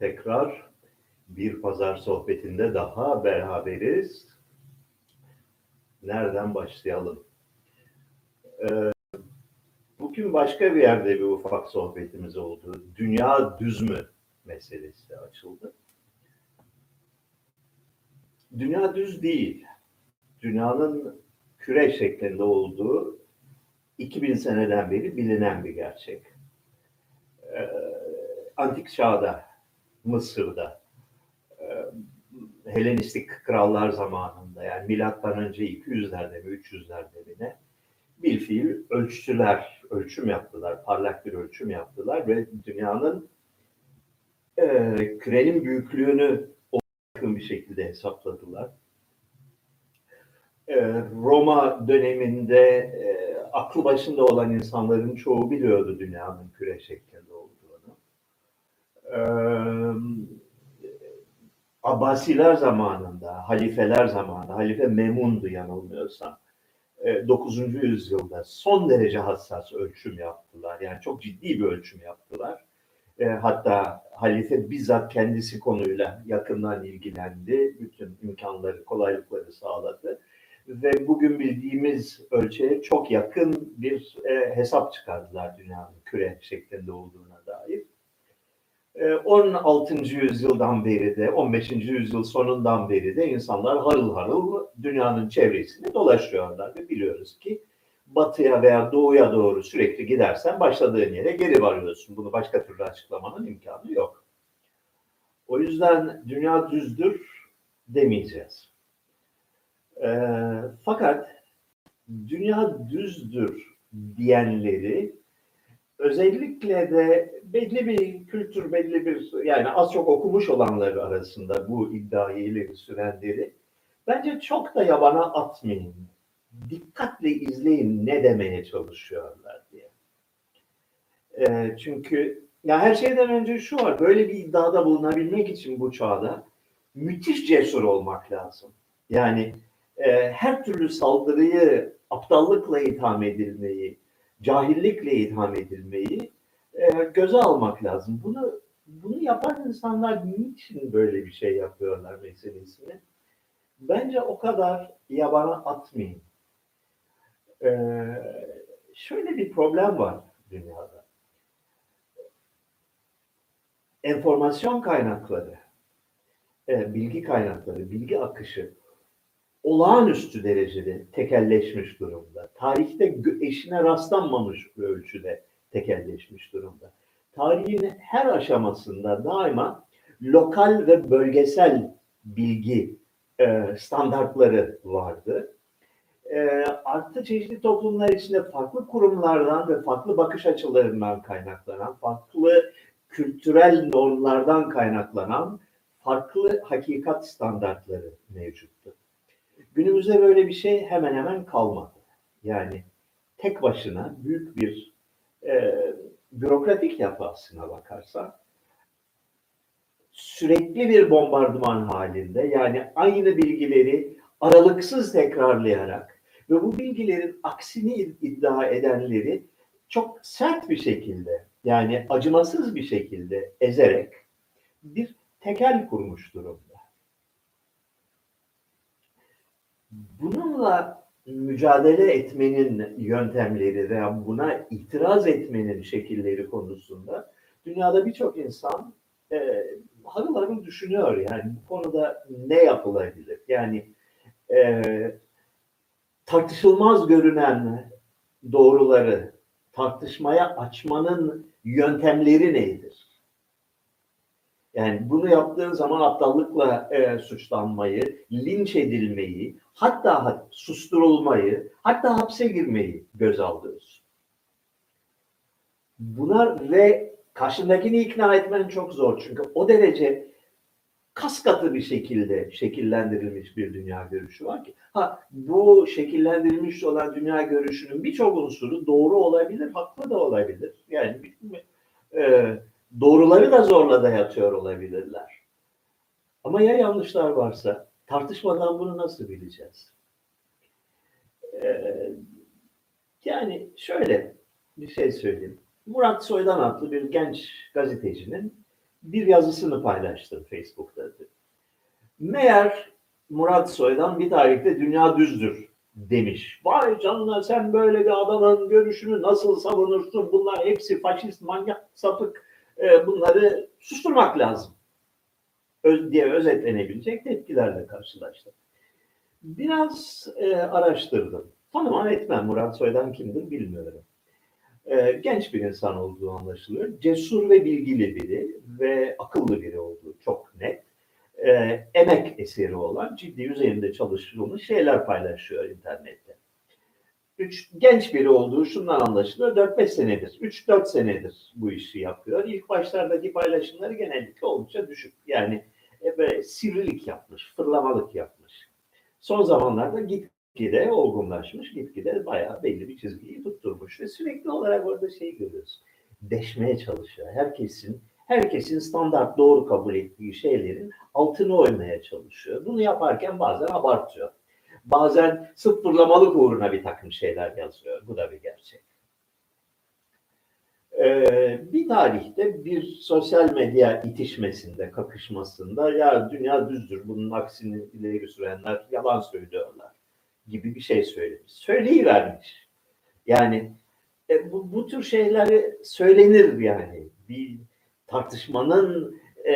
Tekrar bir pazar sohbetinde daha beraberiz. Nereden başlayalım? Ee, bugün başka bir yerde bir ufak sohbetimiz oldu. Dünya düz mü meselesi açıldı. Dünya düz değil. Dünyanın küre şeklinde olduğu 2000 seneden beri bilinen bir gerçek. Ee, antik çağda, Mısır'da, e, Helenistik krallar zamanında yani milattan önce 200'lerde mi 300'lerde mi ne bir fiil ölçtüler, ölçüm yaptılar, parlak bir ölçüm yaptılar ve dünyanın e, kürenin büyüklüğünü yakın bir şekilde hesapladılar. E, Roma döneminde e, aklı başında olan insanların çoğu biliyordu dünyanın küre olduğunu. E, Abbasiler zamanında, halifeler zamanında, halife Memun'du yanılmıyorsam, 9. yüzyılda son derece hassas ölçüm yaptılar. Yani çok ciddi bir ölçüm yaptılar. Hatta halife bizzat kendisi konuyla yakından ilgilendi. Bütün imkanları, kolaylıkları sağladı. Ve bugün bildiğimiz ölçüye çok yakın bir hesap çıkardılar dünyanın küre şeklinde olduğuna dair. 16. yüzyıldan beri de 15. yüzyıl sonundan beri de insanlar harıl harıl dünyanın çevresinde dolaşıyorlar ve biliyoruz ki batıya veya doğuya doğru sürekli gidersen başladığın yere geri varıyorsun. Bunu başka türlü açıklamanın imkanı yok. O yüzden dünya düzdür demeyeceğiz. E, fakat dünya düzdür diyenleri özellikle de belli bir kültür, belli bir yani az çok okumuş olanlar arasında bu iddiayı ileri sürenleri bence çok da yabana atmayın. Dikkatle izleyin ne demeye çalışıyorlar diye. E, çünkü ya her şeyden önce şu var, böyle bir iddiada bulunabilmek için bu çağda müthiş cesur olmak lazım. Yani e, her türlü saldırıyı aptallıkla itham edilmeyi, cahillikle itham edilmeyi e, göze almak lazım. Bunu bunu yapan insanlar niçin böyle bir şey yapıyorlar meselesini? Bence o kadar yabana atmayın. Ee, şöyle bir problem var dünyada. Enformasyon kaynakları, e, bilgi kaynakları, bilgi akışı olağanüstü derecede tekelleşmiş durumda. Tarihte eşine rastlanmamış ölçüde tekelleşmiş durumda. Tarihin her aşamasında daima lokal ve bölgesel bilgi e, standartları vardı. E, artı çeşitli toplumlar içinde farklı kurumlardan ve farklı bakış açılarından kaynaklanan, farklı kültürel normlardan kaynaklanan farklı hakikat standartları mevcuttu. Günümüzde böyle bir şey hemen hemen kalmadı. Yani tek başına büyük bir e, bürokratik yapı aslına bakarsan sürekli bir bombardıman halinde yani aynı bilgileri aralıksız tekrarlayarak ve bu bilgilerin aksini iddia edenleri çok sert bir şekilde yani acımasız bir şekilde ezerek bir tekel kurmuş durumda. Bununla mücadele etmenin yöntemleri veya buna itiraz etmenin şekilleri konusunda dünyada birçok insan e, harıl harıl düşünüyor yani bu konuda ne yapılabilir? Yani e, tartışılmaz görünen doğruları tartışmaya açmanın yöntemleri nedir? Yani bunu yaptığın zaman aptallıkla e, suçlanmayı, linç edilmeyi, hatta susturulmayı, hatta hapse girmeyi göz alıyorsun. Buna ve karşındakini ikna etmen çok zor. Çünkü o derece kas katı bir şekilde şekillendirilmiş bir dünya görüşü var ki. Ha bu şekillendirilmiş olan dünya görüşünün birçok unsuru doğru olabilir, haklı da olabilir. Yani e, doğruları da zorla dayatıyor olabilirler. Ama ya yanlışlar varsa tartışmadan bunu nasıl bileceğiz? Ee, yani şöyle bir şey söyleyeyim. Murat Soydan adlı bir genç gazetecinin bir yazısını paylaştım Facebook'ta. Meğer Murat Soydan bir tarihte dünya düzdür demiş. Vay canına sen böyle bir adamın görüşünü nasıl savunursun? Bunlar hepsi faşist, manyak, sapık. E, bunları susturmak lazım. Diye özetlenebilecek tepkilerle karşılaştım. Biraz e, araştırdım. Tanımam etmem Murat Soydan kimdir bilmiyorum. E, genç bir insan olduğu anlaşılıyor. Cesur ve bilgili biri ve akıllı biri olduğu çok net e, emek eseri olan ciddi üzerinde çalışılmış şeyler paylaşıyor internette. Üç, genç biri olduğu şundan anlaşılıyor. 4-5 senedir, 3-4 senedir bu işi yapıyor. İlk başlardaki paylaşımları genellikle oldukça düşük. Yani e, sivrilik yapmış, fırlamalık yapmış. Son zamanlarda gitgide olgunlaşmış, gitgide bayağı belli bir çizgiyi tutturmuş ve sürekli olarak orada şey görüyoruz. Deşmeye çalışıyor. Herkesin herkesin standart doğru kabul ettiği şeylerin altını oynamaya çalışıyor. Bunu yaparken bazen abartıyor. Bazen sıfırlamalık uğruna bir takım şeyler yazıyor. Bu da bir gerçek. Ee, bir tarihte bir sosyal medya itişmesinde, kakışmasında ya dünya düzdür, bunun aksini ileri sürenler yalan söylüyorlar gibi bir şey söylemiş. Söyleyivermiş. Yani e, bu, bu tür şeyleri söylenir yani. Bir tartışmanın e,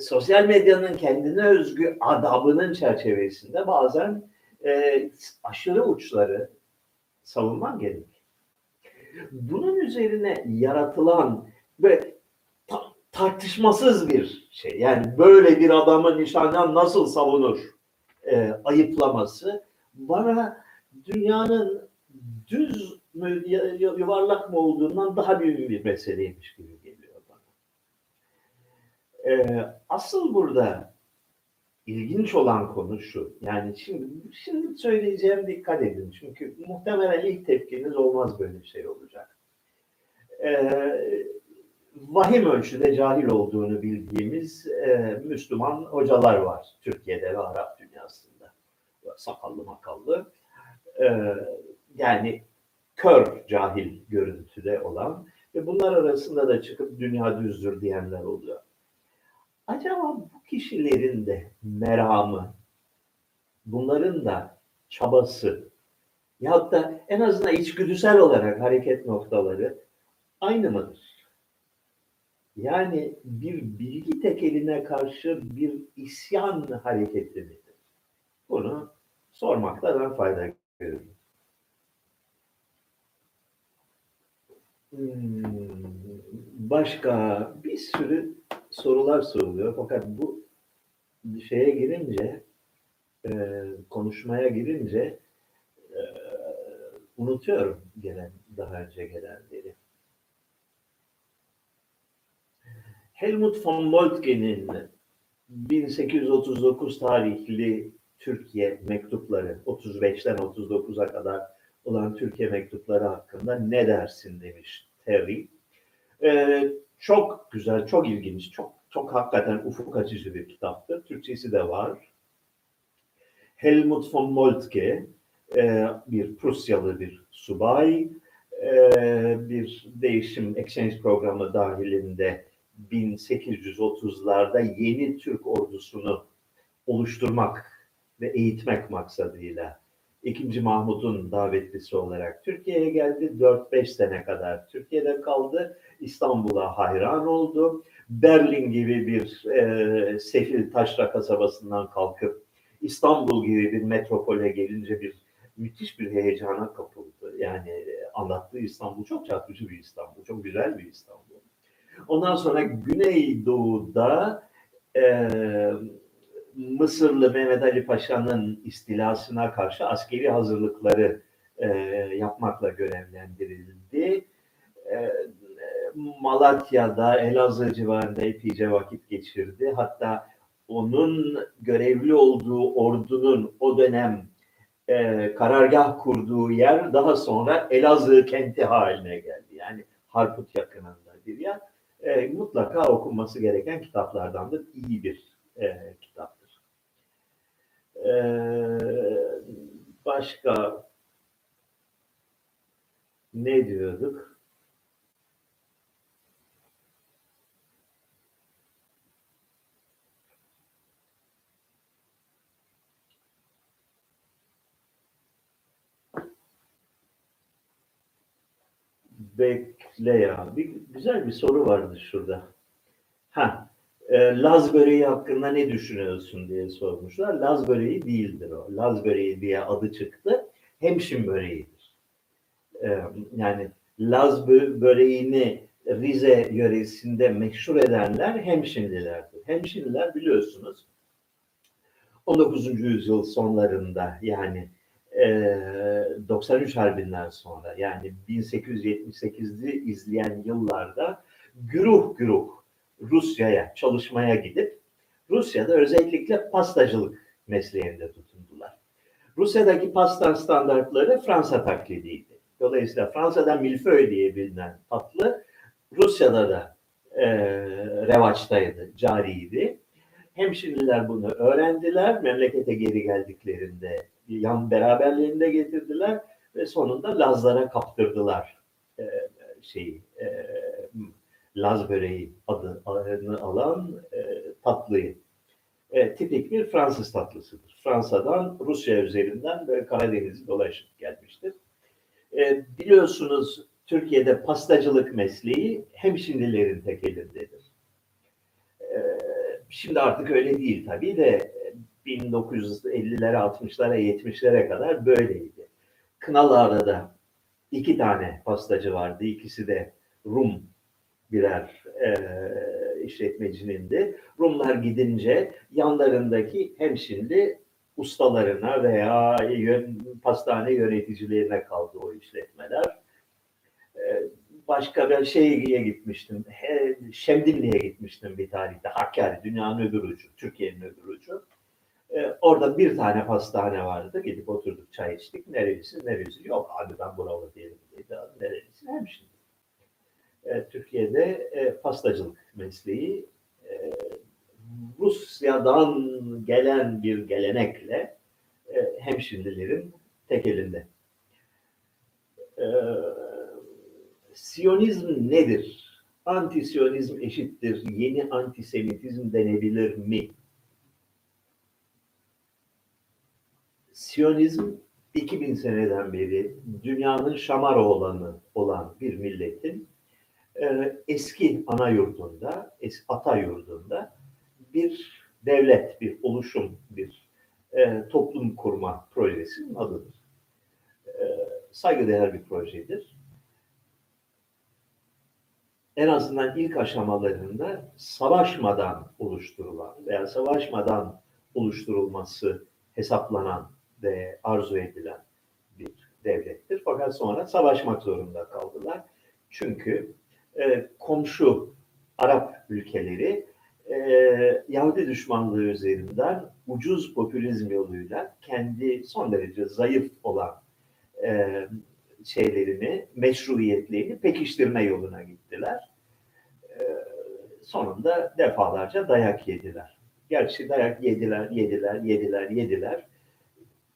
sosyal medyanın kendine özgü adabının çerçevesinde bazen e, aşırı uçları savunman gerek. Bunun üzerine yaratılan ve ta, tartışmasız bir şey. Yani böyle bir adamı nişandan nasıl savunur e, ayıplaması bana dünyanın düz mü yuvarlak mı olduğundan daha büyük bir meseleymiş gibi ee, asıl burada ilginç olan konu şu. Yani şimdi şimdi söyleyeceğim dikkat edin. Çünkü muhtemelen ilk tepkiniz olmaz böyle bir şey olacak. Ee, vahim ölçüde cahil olduğunu bildiğimiz e, Müslüman hocalar var Türkiye'de ve Arap dünyasında. Sakallı makallı. Ee, yani kör cahil görüntüde olan ve bunlar arasında da çıkıp dünya düzdür diyenler oluyor acaba bu kişilerin de meramı, bunların da çabası ya da en azından içgüdüsel olarak hareket noktaları aynı mıdır? Yani bir bilgi tekeline karşı bir isyan hareketi midir? Bunu sormakta ben fayda görüyorum. Hmm, başka bir sürü sorular soruluyor. Fakat bu şeye girince e, konuşmaya girince e, unutuyorum gelen daha önce gelenleri. Helmut von Moltke'nin 1839 tarihli Türkiye mektupları 35'ten 39'a kadar olan Türkiye mektupları hakkında ne dersin demiş Terry. Ee, çok güzel, çok ilginç, çok çok hakikaten ufuk açıcı bir kitaptır. Türkçesi de var. Helmut von Moltke e, bir Prusyalı bir subay, e, bir değişim exchange programı dahilinde 1830'larda yeni Türk ordusunu oluşturmak ve eğitmek maksadıyla İkinci Mahmut'un davetlisi olarak Türkiye'ye geldi. 4-5 sene kadar Türkiye'de kaldı. İstanbul'a hayran oldu. Berlin gibi bir e, sefil taşra kasabasından kalkıp İstanbul gibi bir metropole gelince bir müthiş bir heyecana kapıldı. Yani e, anlattığı İstanbul çok çarpıcı bir İstanbul, çok güzel bir İstanbul. Ondan sonra Güneydoğu'da e, Mısırlı Mehmet Ali Paşa'nın istilasına karşı askeri hazırlıkları e, yapmakla görevlendirildi. E, Malatya'da, Elazığ civarında epeyce vakit geçirdi. Hatta onun görevli olduğu ordunun o dönem e, karargah kurduğu yer daha sonra Elazığ kenti haline geldi. Yani Harput yakınında bir yer. E, mutlaka okunması gereken kitaplardandır. İyi bir e, kitaptır. Ee, başka ne diyorduk? Bekle ya. Bir, güzel bir soru vardı şurada. Ha, e, Laz böreği hakkında ne düşünüyorsun diye sormuşlar. Laz böreği değildir o. Laz böreği diye adı çıktı. Hemşin böreğidir. E, yani Laz böreğini Rize yöresinde meşhur edenler hemşinlilerdir. Hemşinliler biliyorsunuz 19. yüzyıl sonlarında yani 93 Harbi'nden sonra yani 1878'i izleyen yıllarda güruh güruh Rusya'ya çalışmaya gidip Rusya'da özellikle pastacılık mesleğinde tutundular. Rusya'daki pasta standartları Fransa taklidiydi. Dolayısıyla Fransa'da milföy diye bilinen tatlı Rusya'da da e, revaçtaydı, cariydi. Hemşirliler bunu öğrendiler. Memlekete geri geldiklerinde yan beraberliğinde getirdiler ve sonunda Lazlara kaptırdılar e, şeyi e, Laz böreği adı, adını alan e, tatlıyı. E, tipik bir Fransız tatlısıdır. Fransa'dan Rusya üzerinden böyle Karadeniz'i dolaşıp gelmiştir. E, biliyorsunuz Türkiye'de pastacılık mesleği hemşindilerin tek elindedir. E, şimdi artık öyle değil tabii de 1950'lere, 60'lara, 70'lere kadar böyleydi. Kınalıada da iki tane pastacı vardı. İkisi de Rum birer e, işletmecinin de. Rumlar gidince yanlarındaki hem şimdi ustalarına veya yön, pastane yöneticilerine kaldı o işletmeler. E, başka bir şeye gitmiştim. He, Şemdinli'ye gitmiştim bir tarihte. Hakkari, dünyanın öbür ucu, Türkiye'nin öbür ucu. E, orada bir tane pastane vardı. Gidip oturduk çay içtik. Nerelisin? Neresi? Yok abi ben buralı değilim dedi. Nerelisin? Hemşin. E, Türkiye'de e, pastacılık mesleği e, Rusya'dan gelen bir gelenekle e, hemşinlilerin tek elinde. Siyonizm nedir? Antisiyonizm eşittir yeni antisemitizm denebilir mi? Siyonizm 2000 seneden beri dünyanın şamar olanı olan bir milletin e, eski ana yurdunda, eski ata yurdunda bir devlet, bir oluşum, bir e, toplum kurma projesinin adıdır. E, saygıdeğer bir projedir. En azından ilk aşamalarında savaşmadan oluşturulan veya savaşmadan oluşturulması hesaplanan ve arzu edilen bir devlettir. Fakat sonra savaşmak zorunda kaldılar. Çünkü e, komşu Arap ülkeleri e, Yahudi düşmanlığı üzerinden ucuz popülizm yoluyla kendi son derece zayıf olan e, şeylerini, meşruiyetlerini pekiştirme yoluna gittiler. E, sonunda defalarca dayak yediler. Gerçi dayak yediler, yediler, yediler, yediler.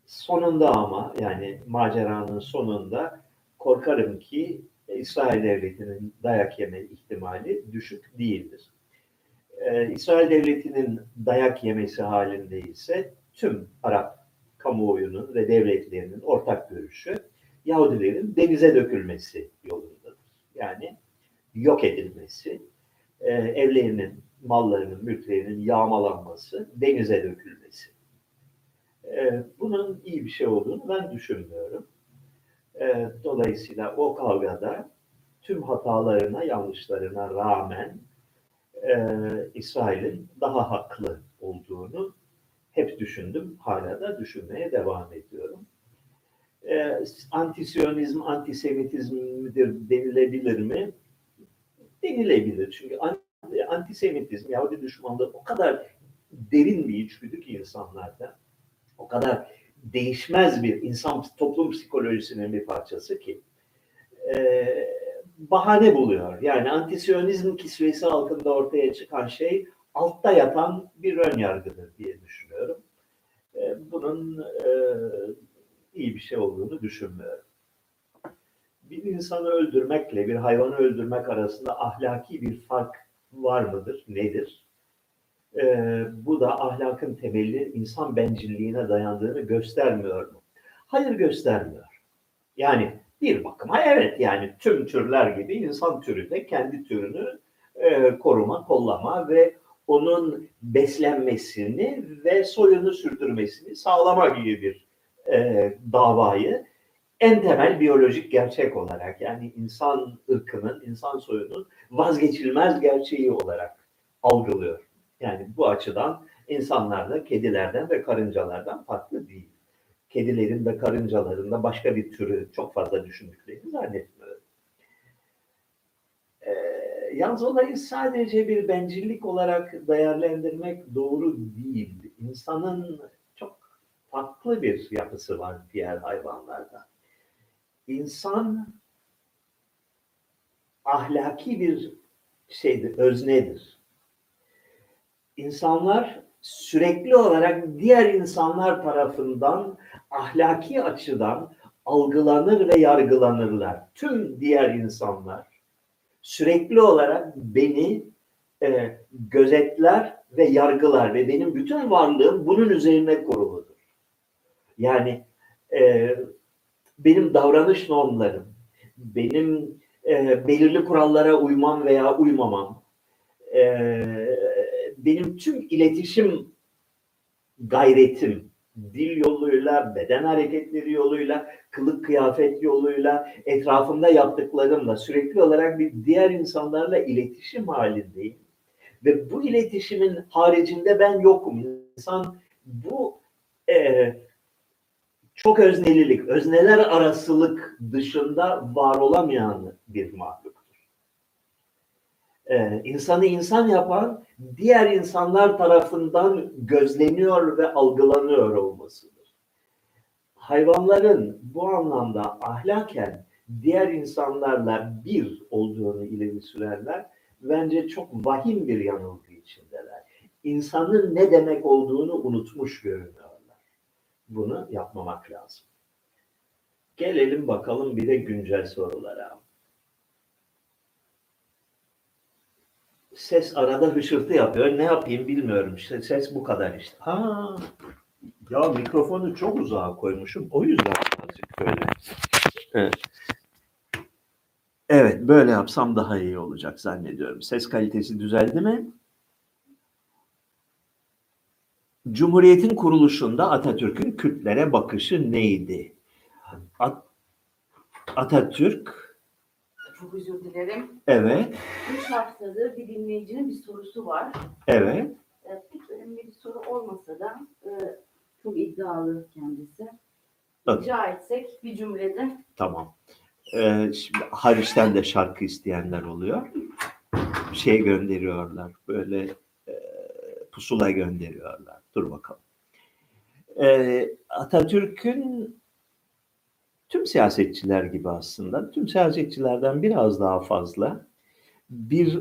Sonunda ama yani maceranın sonunda korkarım ki İsrail Devleti'nin dayak yeme ihtimali düşük değildir. Ee, İsrail Devleti'nin dayak yemesi halinde ise tüm Arap kamuoyunun ve devletlerinin ortak görüşü Yahudilerin denize dökülmesi yolundadır. Yani yok edilmesi, e, evlerinin, mallarının, mülklerinin yağmalanması, denize dökülmesi. E, bunun iyi bir şey olduğunu ben düşünmüyorum. E, dolayısıyla o kavgada tüm hatalarına, yanlışlarına rağmen e, İsrail'in daha haklı olduğunu hep düşündüm. Hala da düşünmeye devam ediyorum. E, antisiyonizm, antisemitizmdir denilebilir mi? Denilebilir. Çünkü antisemitizm, Yahudi düşmanlığı o kadar derin bir içgüdü ki insanlarda. O kadar değişmez bir insan toplum psikolojisinin bir parçası ki e, bahane buluyor. Yani antisiyonizm kisvesi altında ortaya çıkan şey altta yatan bir ön yargıdır diye düşünüyorum. E, bunun e, iyi bir şey olduğunu düşünmüyorum. Bir insanı öldürmekle bir hayvanı öldürmek arasında ahlaki bir fark var mıdır? Nedir? E, bu da ahlakın temeli insan bencilliğine dayandığını göstermiyor mu? Hayır göstermiyor. Yani Bir bakıma evet yani tüm türler gibi insan türü de kendi türünü e, koruma, kollama ve onun beslenmesini ve soyunu sürdürmesini sağlama gibi bir e, davayı en temel biyolojik gerçek olarak yani insan ırkının, insan soyunun vazgeçilmez gerçeği olarak algılıyor. Yani bu açıdan insanlar da kedilerden ve karıncalardan farklı değil. Kedilerin ve karıncaların da başka bir türü çok fazla düşündüklerini zannetmiyorum. Ee, yalnız olayı sadece bir bencillik olarak değerlendirmek doğru değil. İnsanın çok farklı bir yapısı var diğer hayvanlarda. İnsan ahlaki bir şeydir, öznedir. İnsanlar sürekli olarak diğer insanlar tarafından ahlaki açıdan algılanır ve yargılanırlar. Tüm diğer insanlar sürekli olarak beni e, gözetler ve yargılar ve benim bütün varlığım bunun üzerine kuruludur. Yani e, benim davranış normlarım, benim e, belirli kurallara uymam veya uymamam, e, benim tüm iletişim gayretim, dil yoluyla, beden hareketleri yoluyla, kılık kıyafet yoluyla, etrafımda yaptıklarımla sürekli olarak bir diğer insanlarla iletişim halindeyim. Ve bu iletişimin haricinde ben yokum. İnsan bu e, çok öznelilik, özneler arasılık dışında var olamayan bir mahluktur. Ee, insanı insan yapan diğer insanlar tarafından gözleniyor ve algılanıyor olmasıdır. Hayvanların bu anlamda ahlaken diğer insanlarla bir olduğunu ileri sürerler. Bence çok vahim bir yanılgı içindeler. İnsanın ne demek olduğunu unutmuş görünüyor bunu yapmamak lazım. Gelelim bakalım bir de güncel sorulara. Ses arada hışırtı yapıyor. Ne yapayım bilmiyorum. İşte ses bu kadar işte. Ha, ya mikrofonu çok uzağa koymuşum. O yüzden azıcık böyle. Evet. Evet, böyle yapsam daha iyi olacak zannediyorum. Ses kalitesi düzeldi mi? Cumhuriyetin kuruluşunda Atatürk'ün Kürtlere bakışı neydi? At Atatürk Çok özür dilerim. evet, Üç haftadır bir dinleyicinin bir sorusu var. evet. Ee, Pek önemli bir soru olmasa da e, çok iddialı kendisi. Rica etsek bir cümlede. Tamam. Ee, şimdi hariçten de şarkı isteyenler oluyor. Şey gönderiyorlar. Böyle e, pusula gönderiyorlar. Dur bakalım. Ee, Atatürk'ün tüm siyasetçiler gibi aslında tüm siyasetçilerden biraz daha fazla bir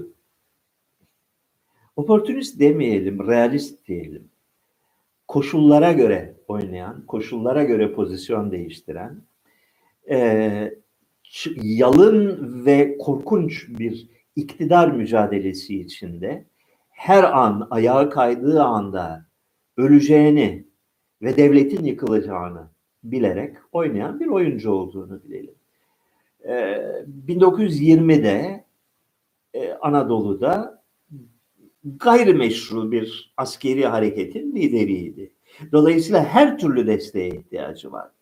oportunist demeyelim, realist diyelim. Koşullara göre oynayan, koşullara göre pozisyon değiştiren, e, yalın ve korkunç bir iktidar mücadelesi içinde her an ayağa kaydığı anda öleceğini ve devletin yıkılacağını bilerek oynayan bir oyuncu olduğunu bilelim. Ee, 1920'de e, Anadolu'da gayrimeşru bir askeri hareketin lideriydi. Dolayısıyla her türlü desteğe ihtiyacı vardı.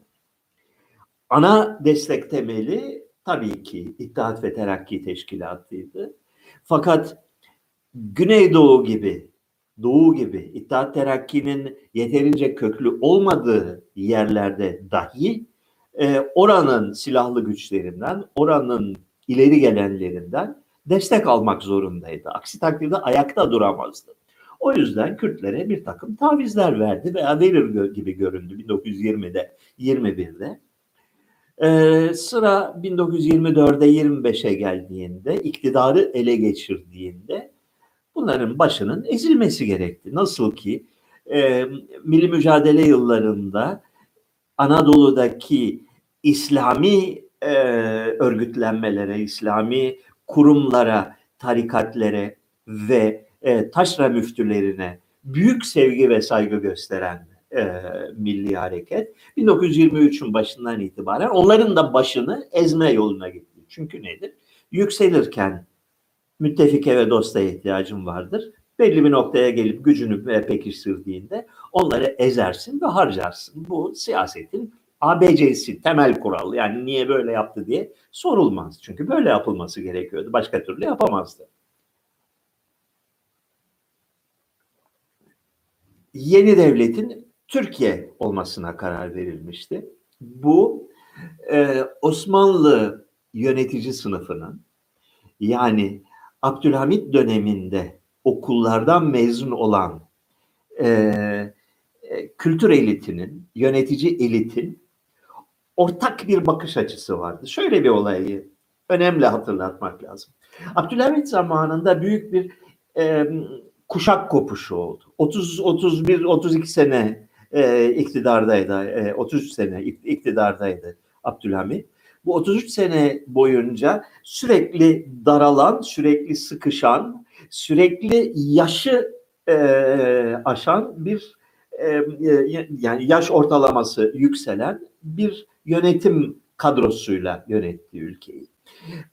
Ana destek temeli tabii ki İttihat ve Terakki Teşkilatı'ydı. Fakat Güneydoğu gibi, Doğu gibi İttihat Terakki'nin yeterince köklü olmadığı yerlerde dahi e, oranın silahlı güçlerinden, oranın ileri gelenlerinden destek almak zorundaydı. Aksi takdirde ayakta duramazdı. O yüzden Kürtlere bir takım tavizler verdi veya verir gibi göründü 1920'de, 21'de. Ee, sıra 1924'de 25'e geldiğinde, iktidarı ele geçirdiğinde bunların başının ezilmesi gerekti. Nasıl ki e, milli mücadele yıllarında Anadolu'daki İslami e, örgütlenmelere, İslami kurumlara, tarikatlere ve e, taşra müftülerine büyük sevgi ve saygı gösteren e, milli hareket 1923'ün başından itibaren onların da başını ezme yoluna gitti. Çünkü nedir? Yükselirken müttefike ve dosta ihtiyacın vardır. Belli bir noktaya gelip gücünü pekiştirdiğinde onları ezersin ve harcarsın. Bu siyasetin ABC'si, temel kural. Yani niye böyle yaptı diye sorulmaz. Çünkü böyle yapılması gerekiyordu. Başka türlü yapamazdı. Yeni devletin Türkiye olmasına karar verilmişti. Bu e, Osmanlı yönetici sınıfının yani Abdülhamit döneminde okullardan mezun olan e, e, kültür elitinin, yönetici elitin ortak bir bakış açısı vardı. Şöyle bir olayı önemli hatırlatmak lazım. Abdülhamit zamanında büyük bir e, kuşak kopuşu oldu. 30 31 32 sene e, iktidardaydı. E, 33 sene iktidardaydı Abdülhamit. Bu 33 sene boyunca sürekli daralan, sürekli sıkışan, sürekli yaşı e, aşan bir e, e, yani yaş ortalaması yükselen bir yönetim kadrosuyla yönetti ülkeyi.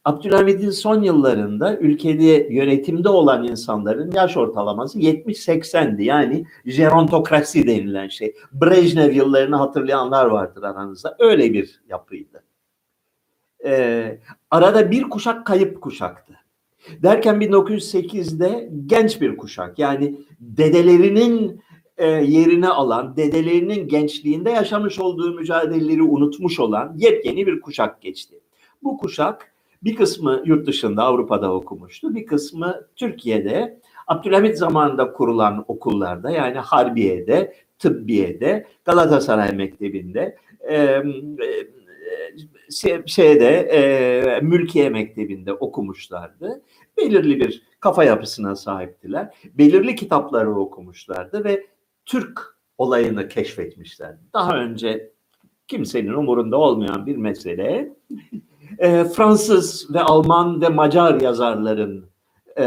Abdülhamid'in son yıllarında ülkede yönetimde olan insanların yaş ortalaması 70-80'di. Yani gerontokrasi denilen şey. Brejnev yıllarını hatırlayanlar vardır aranızda. Öyle bir yapıydı. Ee, arada bir kuşak kayıp kuşaktı. Derken 1908'de genç bir kuşak yani dedelerinin e, yerine alan, dedelerinin gençliğinde yaşamış olduğu mücadeleleri unutmuş olan yepyeni bir kuşak geçti. Bu kuşak bir kısmı yurt dışında Avrupa'da okumuştu, bir kısmı Türkiye'de Abdülhamit zamanında kurulan okullarda yani Harbiye'de, Tıbbiye'de, Galatasaray Mektebi'nde, e, e, şeyde e, Mülkiye Mektebi'nde okumuşlardı. Belirli bir kafa yapısına sahiptiler. Belirli kitapları okumuşlardı ve Türk olayını keşfetmişlerdi. Daha önce kimsenin umurunda olmayan bir mesele e, Fransız ve Alman ve Macar yazarların e,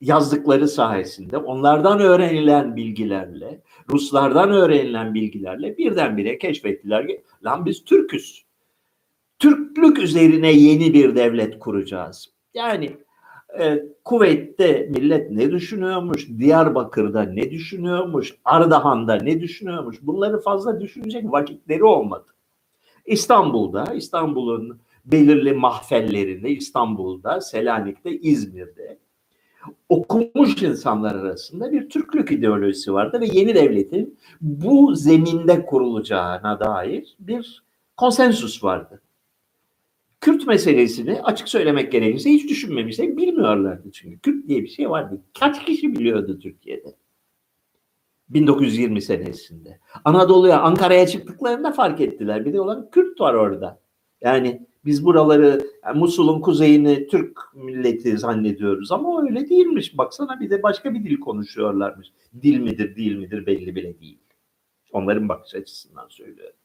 yazdıkları sayesinde onlardan öğrenilen bilgilerle, Ruslardan öğrenilen bilgilerle birdenbire keşfettiler ki lan biz Türküz. Türklük üzerine yeni bir devlet kuracağız. Yani e, Kuveyt'te millet ne düşünüyormuş, Diyarbakır'da ne düşünüyormuş, Ardahan'da ne düşünüyormuş bunları fazla düşünecek vakitleri olmadı. İstanbul'da, İstanbul'un belirli mahfellerinde, İstanbul'da, Selanik'te, İzmir'de okumuş insanlar arasında bir Türklük ideolojisi vardı ve yeni devletin bu zeminde kurulacağına dair bir konsensus vardı. Kürt meselesini açık söylemek gerekirse hiç düşünmemişler, bilmiyorlardı çünkü. Kürt diye bir şey vardı. Kaç kişi biliyordu Türkiye'de? 1920 senesinde. Anadolu'ya, Ankara'ya çıktıklarında fark ettiler. Bir de olan Kürt var orada. Yani biz buraları yani Musul'un kuzeyini Türk milleti zannediyoruz ama öyle değilmiş. Baksana bir de başka bir dil konuşuyorlarmış. Dil midir değil midir belli bile değil. Onların bakış açısından söylüyorum.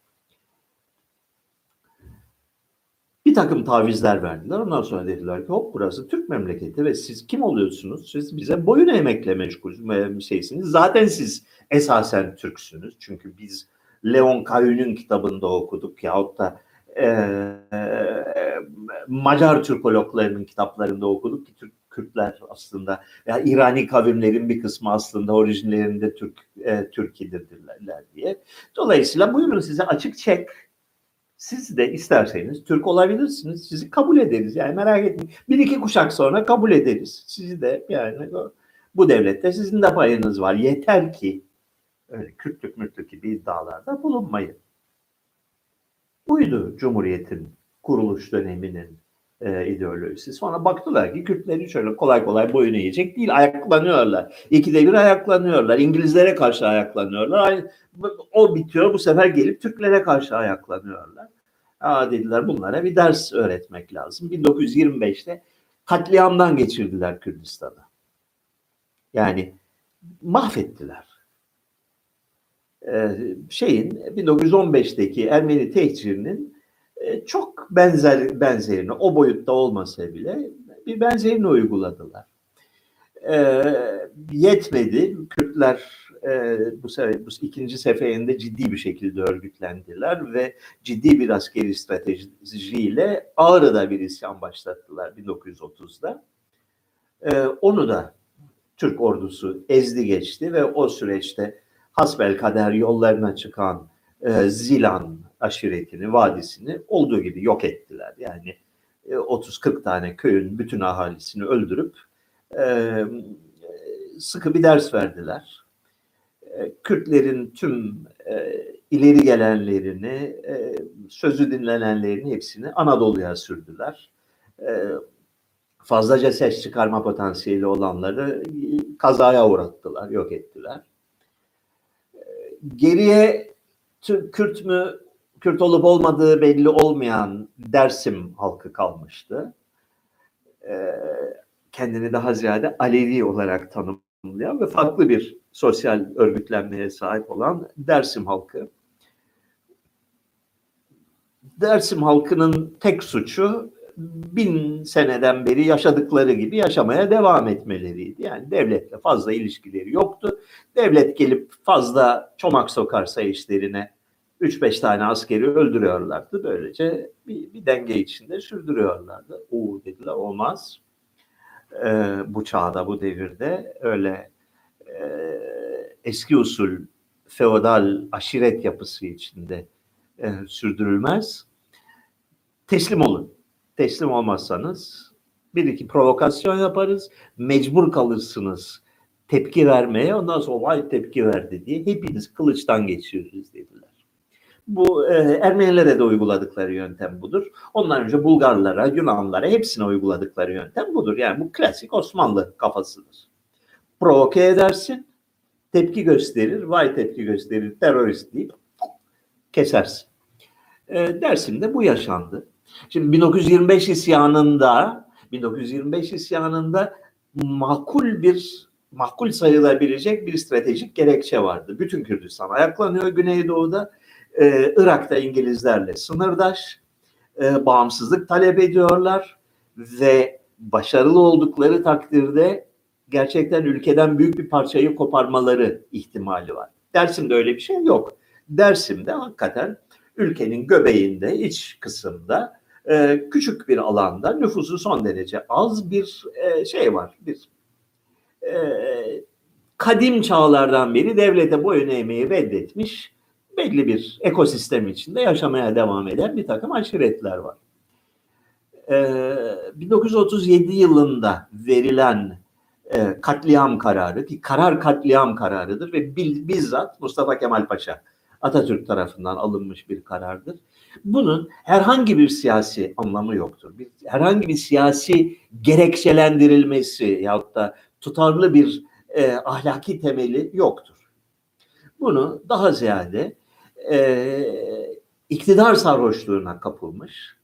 Bir takım tavizler verdiler. Ondan sonra dediler ki hop burası Türk memleketi ve siz kim oluyorsunuz? Siz bize boyun eğmekle meşgul şeysiniz. Zaten siz esasen Türksünüz. Çünkü biz Leon Kayu'nun kitabında okuduk yahut da e, Macar Türkologlarının kitaplarında okuduk ki Türk Kürtler aslında yani İrani kavimlerin bir kısmı aslında orijinlerinde Türk e, Türkiye'dirler diye. Dolayısıyla buyurun size açık çek siz de isterseniz Türk olabilirsiniz. Sizi kabul ederiz. Yani merak etmeyin. Bir iki kuşak sonra kabul ederiz. Sizi de yani bu devlette sizin de payınız var. Yeter ki öyle Kürtlük mürtlük gibi iddialarda bulunmayın. Buydu Cumhuriyet'in kuruluş döneminin e, ideolojisi. Sonra baktılar ki Kürtleri şöyle kolay kolay boyun eğecek değil. Ayaklanıyorlar. İkide bir ayaklanıyorlar. İngilizlere karşı ayaklanıyorlar. O bitiyor bu sefer gelip Türklere karşı ayaklanıyorlar. Aa dediler bunlara bir ders öğretmek lazım. 1925'te katliamdan geçirdiler Kürdistan'ı. Yani mahvettiler. Ee, şeyin 1915'teki Ermeni tehcirinin e, çok benzer benzerini o boyutta olmasa bile bir benzerini uyguladılar. Ee, yetmedi. Kürtler e, bu, sefer, bu ikinci seferinde ciddi bir şekilde örgütlendiler ve ciddi bir askeri stratejiyle Ağrı'da bir isyan başlattılar 1930'da. E, onu da Türk ordusu ezdi geçti ve o süreçte hasbelkader yollarına çıkan e, Zilan aşiretini, vadisini olduğu gibi yok ettiler. Yani e, 30-40 tane köyün bütün ahalisini öldürüp e, sıkı bir ders verdiler. E, Kürtlerin tüm e, ileri gelenlerini, e, sözü dinlenenlerini hepsini Anadolu'ya sürdüler. E, fazlaca ses çıkarma potansiyeli olanları e, kazaya uğrattılar, yok ettiler. Geriye Kürt mü, Kürt olup olmadığı belli olmayan Dersim halkı kalmıştı. E, kendini daha ziyade Alevi olarak tanımlayan ve farklı bir sosyal örgütlenmeye sahip olan Dersim halkı. Dersim halkının tek suçu bin seneden beri yaşadıkları gibi yaşamaya devam etmeleriydi. Yani devletle fazla ilişkileri yoktu. Devlet gelip fazla çomak sokarsa işlerine 3-5 tane askeri öldürüyorlardı. Böylece bir, bir denge içinde sürdürüyorlardı. O dediler olmaz. Ee, bu çağda, bu devirde öyle e, eski usul feodal aşiret yapısı içinde e, sürdürülmez. Teslim olun teslim olmazsanız bir iki provokasyon yaparız. Mecbur kalırsınız tepki vermeye. Ondan sonra vay tepki verdi diye hepiniz kılıçtan geçiyoruz dediler. Bu e, Ermenilere de uyguladıkları yöntem budur. Ondan önce Bulgarlara, Yunanlara hepsine uyguladıkları yöntem budur. Yani bu klasik Osmanlı kafasıdır. Provoke edersin, tepki gösterir, vay tepki gösterir, terörist deyip kesersin. E, Dersim'de bu yaşandı. Şimdi 1925 isyanında 1925 isyanında makul bir makul sayılabilecek bir stratejik gerekçe vardı. Bütün Kürdistan ayaklanıyor Güneydoğu'da. Ee, Irak'ta İngilizlerle sınırdaş. E, bağımsızlık talep ediyorlar ve başarılı oldukları takdirde gerçekten ülkeden büyük bir parçayı koparmaları ihtimali var. Dersim'de öyle bir şey yok. Dersim'de hakikaten ülkenin göbeğinde, iç kısımda e, küçük bir alanda nüfusu son derece az bir e, şey var. Bir e, kadim çağlardan beri devlete boyun eğmeyi reddetmiş belli bir ekosistem içinde yaşamaya devam eden bir takım aşiretler var. E, 1937 yılında verilen e, katliam kararı ki karar katliam kararıdır ve bizzat Mustafa Kemal Paşa Atatürk tarafından alınmış bir karardır. Bunun herhangi bir siyasi anlamı yoktur. Bir, herhangi bir siyasi gerekçelendirilmesi yahut da tutarlı bir e, ahlaki temeli yoktur. Bunu daha ziyade e, iktidar sarhoşluğuna kapılmış,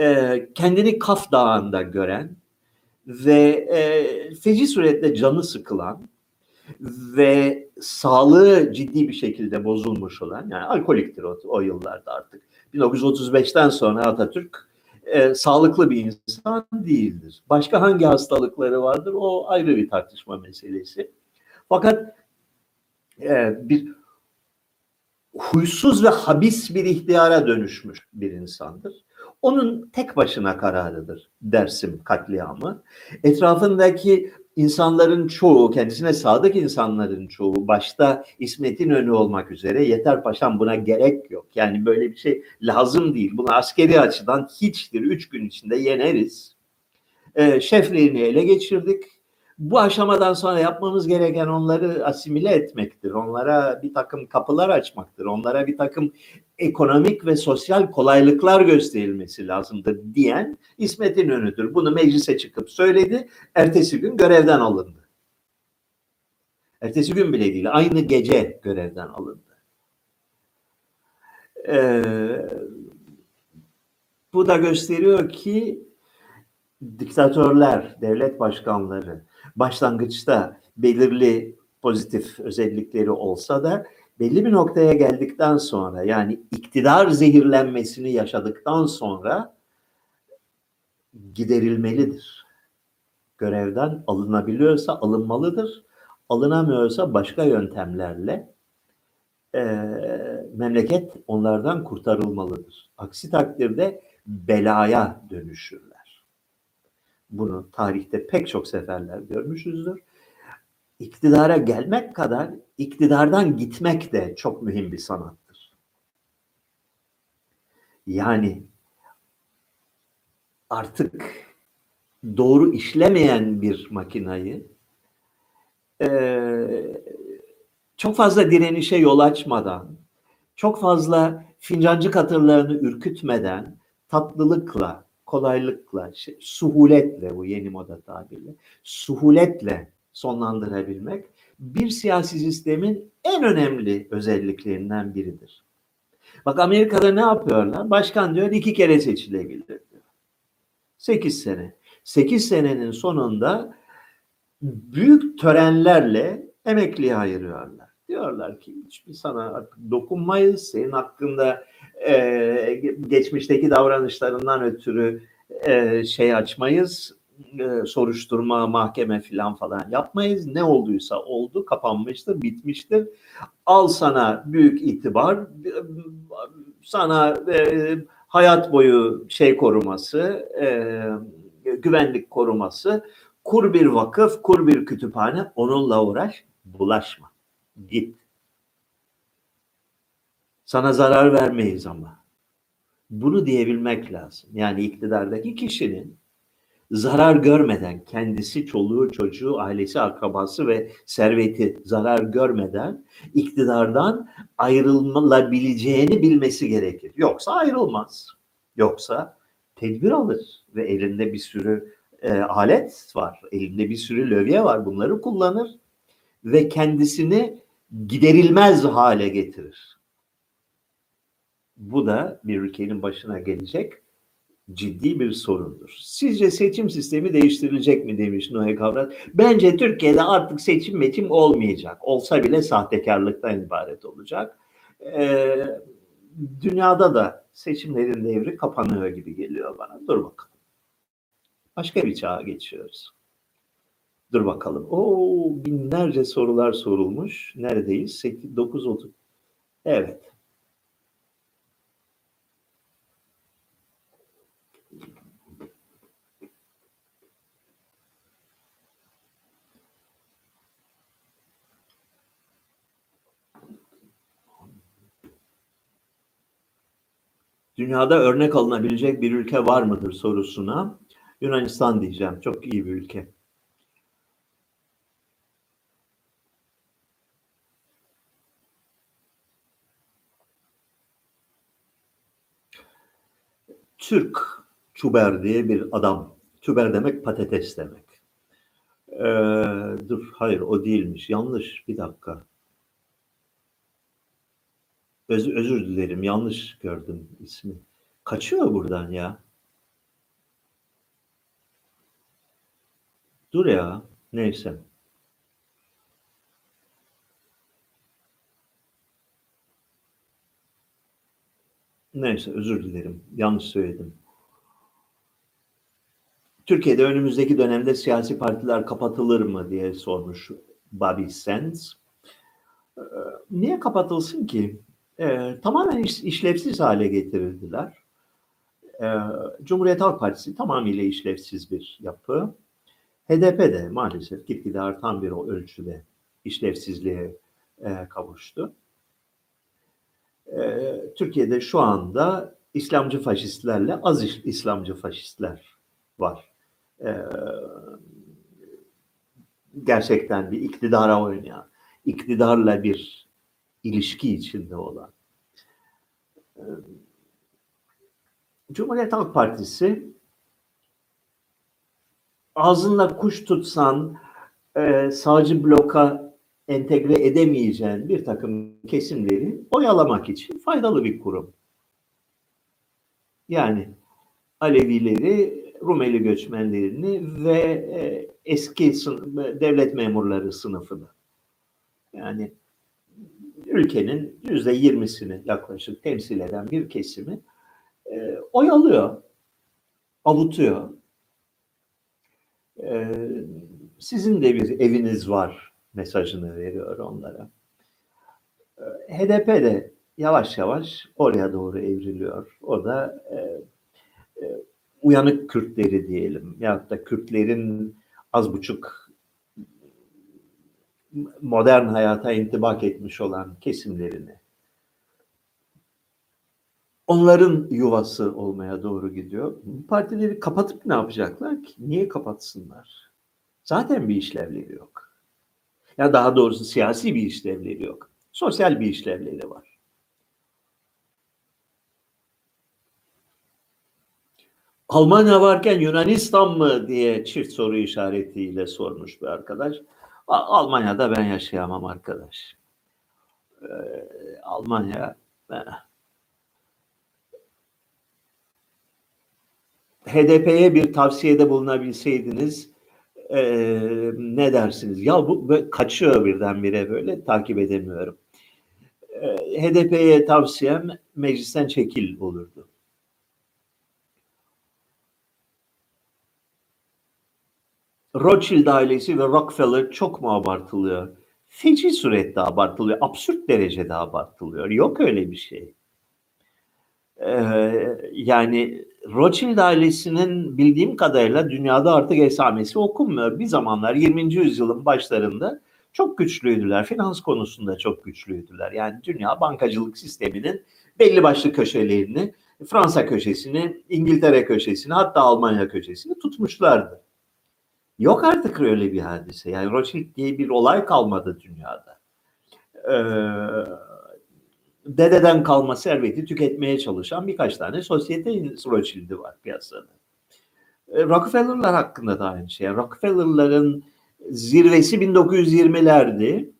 e, kendini Kaf Dağı'nda gören ve e, feci suretle canı sıkılan ve sağlığı ciddi bir şekilde bozulmuş olan yani alkoliktir o, o yıllarda artık 1935'ten sonra Atatürk e, sağlıklı bir insan değildir. Başka hangi hastalıkları vardır o ayrı bir tartışma meselesi. Fakat e, bir huysuz ve habis bir ihtiyara dönüşmüş bir insandır. Onun tek başına kararıdır Dersim katliamı. Etrafındaki insanların çoğu, kendisine sadık insanların çoğu, başta İsmet İnönü olmak üzere yeter paşam buna gerek yok. Yani böyle bir şey lazım değil. Bunu askeri açıdan hiçtir. Üç gün içinde yeneriz. Ee, şefliğini ele geçirdik bu aşamadan sonra yapmamız gereken onları asimile etmektir. Onlara bir takım kapılar açmaktır. Onlara bir takım ekonomik ve sosyal kolaylıklar gösterilmesi lazımdır diyen İsmet İnönü'dür. Bunu meclise çıkıp söyledi. Ertesi gün görevden alındı. Ertesi gün bile değil, aynı gece görevden alındı. Ee, bu da gösteriyor ki diktatörler, devlet başkanları başlangıçta belirli pozitif özellikleri olsa da belli bir noktaya geldikten sonra yani iktidar zehirlenmesini yaşadıktan sonra giderilmelidir. Görevden alınabiliyorsa alınmalıdır. alınamıyorsa başka yöntemlerle e, memleket onlardan kurtarılmalıdır. Aksi takdirde belaya dönüşürler. Bunu tarihte pek çok seferler görmüşüzdür. İktidara gelmek kadar iktidardan gitmek de çok mühim bir sanattır. Yani artık doğru işlemeyen bir makinayı e, çok fazla direnişe yol açmadan, çok fazla fincancı katırlarını ürkütmeden, tatlılıkla, kolaylıkla, şey, suhuletle bu yeni moda tabirle, suhuletle sonlandırabilmek bir siyasi sistemin en önemli özelliklerinden biridir. Bak Amerika'da ne yapıyorlar? Başkan diyor iki kere seçilebilir diyor. Sekiz sene. Sekiz senenin sonunda büyük törenlerle emekliye ayırıyorlar. Diyorlar ki hiçbir sana artık dokunmayız. Senin hakkında e, geçmişteki davranışlarından ötürü e, şey açmayız. E, soruşturma, mahkeme falan falan yapmayız. Ne olduysa oldu, kapanmıştır, bitmiştir. Al sana büyük itibar, sana e, hayat boyu şey koruması, e, güvenlik koruması, kur bir vakıf, kur bir kütüphane, onunla uğraş, bulaşma. Git. Sana zarar vermeyiz ama. Bunu diyebilmek lazım. Yani iktidardaki kişinin zarar görmeden, kendisi, çoluğu, çocuğu, ailesi, akrabası ve serveti zarar görmeden iktidardan ayrılabileceğini bilmesi gerekir. Yoksa ayrılmaz. Yoksa tedbir alır ve elinde bir sürü e, alet var, elinde bir sürü lövye var. Bunları kullanır ve kendisini giderilmez hale getirir. Bu da bir ülkenin başına gelecek ciddi bir sorundur. Sizce seçim sistemi değiştirilecek mi demiş Noé Kavrat. Bence Türkiye'de artık seçim meçim olmayacak. Olsa bile sahtekarlıktan ibaret olacak. Ee, dünyada da seçimlerin devri kapanıyor gibi geliyor bana. Dur bakalım. Başka bir çağa geçiyoruz. Dur bakalım. O binlerce sorular sorulmuş. Neredeyiz? 8, 9, 30. Evet. Dünyada örnek alınabilecek bir ülke var mıdır sorusuna Yunanistan diyeceğim. Çok iyi bir ülke. Türk Çuber diye bir adam. Çuber demek patates demek. Ee, dur hayır o değilmiş. Yanlış bir dakika. Öz, özür dilerim yanlış gördüm ismi. Kaçıyor buradan ya. Dur ya. Neyse. Neyse özür dilerim. Yanlış söyledim. Türkiye'de önümüzdeki dönemde siyasi partiler kapatılır mı diye sormuş Bobby Sands. Ee, niye kapatılsın ki? Ee, tamamen iş, işlevsiz hale getirildiler. Ee, Cumhuriyet Halk Partisi tamamıyla işlevsiz bir yapı. HDP de maalesef gitgide artan bir ölçüde işlevsizliğe e, kavuştu. E, Türkiye'de şu anda İslamcı faşistlerle az İslamcı faşistler var. E, gerçekten bir iktidara oynayan, iktidarla bir ilişki içinde olan. E, Cumhuriyet Halk Partisi ağzında kuş tutsan e, sağcı bloka entegre edemeyeceğin bir takım kesimleri oyalamak için faydalı bir kurum. Yani Alevileri, Rumeli göçmenlerini ve e, eski devlet memurları sınıfını. Yani ülkenin yüzde yirmisini yaklaşık temsil eden bir kesimi e, oyalıyor, avutuyor. Ee, sizin de bir eviniz var mesajını veriyor onlara. E, HDP de yavaş yavaş oraya doğru evriliyor. O da e, e, uyanık Kürtleri diyelim ya da Kürtlerin az buçuk modern hayata intibak etmiş olan kesimlerini onların yuvası olmaya doğru gidiyor. Partileri kapatıp ne yapacaklar ki? Niye kapatsınlar? Zaten bir işlevleri yok. Ya daha doğrusu siyasi bir işlevleri yok. Sosyal bir işlevleri var. Almanya varken Yunanistan mı diye çift soru işaretiyle sormuş bir arkadaş. Almanya'da ben yaşayamam arkadaş. Ee, Almanya HDP'ye bir tavsiyede bulunabilseydiniz e, ne dersiniz? Ya bu kaçıyor birdenbire böyle takip edemiyorum. E, HDP'ye tavsiyem meclisten çekil olurdu. Rothschild ailesi ve Rockefeller çok mu abartılıyor? Feci surette abartılıyor. Absürt derecede abartılıyor. Yok öyle bir şey. Ee, yani Rothschild ailesinin bildiğim kadarıyla dünyada artık esamesi okunmuyor. Bir zamanlar 20. yüzyılın başlarında çok güçlüydüler. Finans konusunda çok güçlüydüler. Yani dünya bankacılık sisteminin belli başlı köşelerini, Fransa köşesini, İngiltere köşesini, hatta Almanya köşesini tutmuşlardı. Yok artık öyle bir hadise. Yani Rothschild diye bir olay kalmadı dünyada. Ee, dededen kalma serveti tüketmeye çalışan birkaç tane sosyete Rothschild'i var piyasada. Ee, Rockefeller'lar hakkında da aynı şey. Rockefeller'ların zirvesi 1920'lerdi.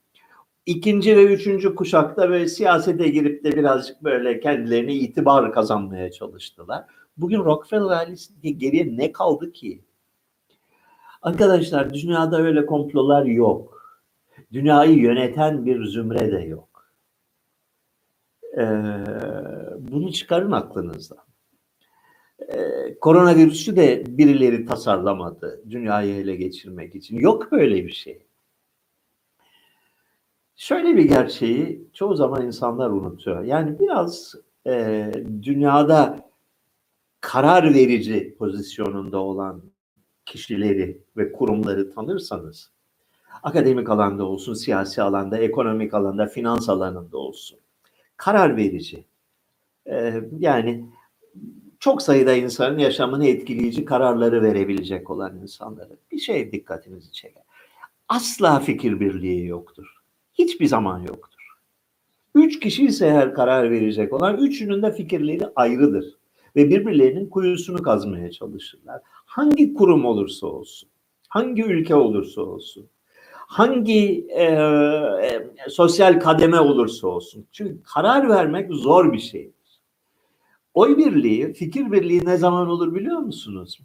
İkinci ve üçüncü kuşakta böyle siyasete girip de birazcık böyle kendilerine itibar kazanmaya çalıştılar. Bugün Rockefeller ailesi geriye ne kaldı ki? Arkadaşlar dünyada öyle komplolar yok. Dünyayı yöneten bir zümre de yok. Ee, bunu çıkarın aklınızdan. Ee, koronavirüsü de birileri tasarlamadı dünyayı ele geçirmek için. Yok böyle bir şey. Şöyle bir gerçeği çoğu zaman insanlar unutuyor. Yani biraz e, dünyada karar verici pozisyonunda olan kişileri ve kurumları tanırsanız, akademik alanda olsun, siyasi alanda, ekonomik alanda, finans alanında olsun, karar verici. Ee, yani çok sayıda insanın yaşamını etkileyici kararları verebilecek olan insanları bir şey dikkatinizi çeker. Asla fikir birliği yoktur. Hiçbir zaman yoktur. Üç kişi ise her karar verecek olan üçünün de fikirleri ayrıdır. Ve birbirlerinin kuyusunu kazmaya çalışırlar. Hangi kurum olursa olsun, hangi ülke olursa olsun, hangi e, e, sosyal kademe olursa olsun. Çünkü karar vermek zor bir şeydir. Oy birliği, fikir birliği ne zaman olur biliyor musunuz?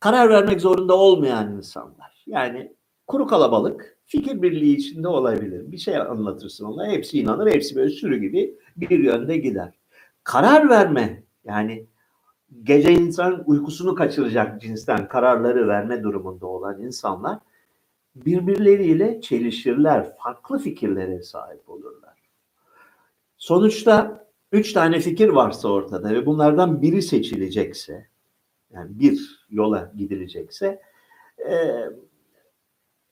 Karar vermek zorunda olmayan insanlar. Yani kuru kalabalık fikir birliği içinde olabilir. Bir şey anlatırsın ona, hepsi inanır, hepsi böyle sürü gibi bir yönde gider. Karar verme, yani gece insan uykusunu kaçıracak cinsten kararları verme durumunda olan insanlar birbirleriyle çelişirler, farklı fikirlere sahip olurlar. Sonuçta üç tane fikir varsa ortada ve bunlardan biri seçilecekse, yani bir yola gidilecekse, e,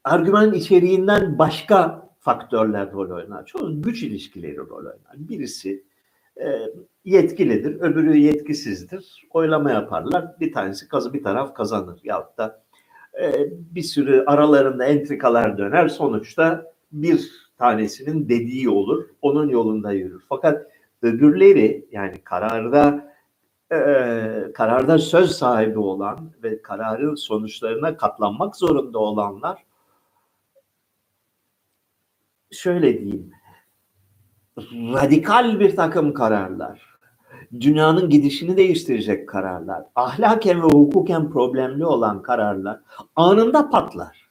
argümanın içeriğinden başka faktörler rol oynar. Çoğu güç ilişkileri rol oynar. Birisi yetkilidir, öbürü yetkisizdir. Oylama yaparlar. Bir tanesi kazı bir taraf kazanır. Yahut da e, bir sürü aralarında entrikalar döner. Sonuçta bir tanesinin dediği olur. Onun yolunda yürür. Fakat öbürleri yani kararda e, kararda söz sahibi olan ve kararın sonuçlarına katlanmak zorunda olanlar şöyle diyeyim radikal bir takım kararlar dünyanın gidişini değiştirecek kararlar, ahlaken ve hukuken problemli olan kararlar anında patlar.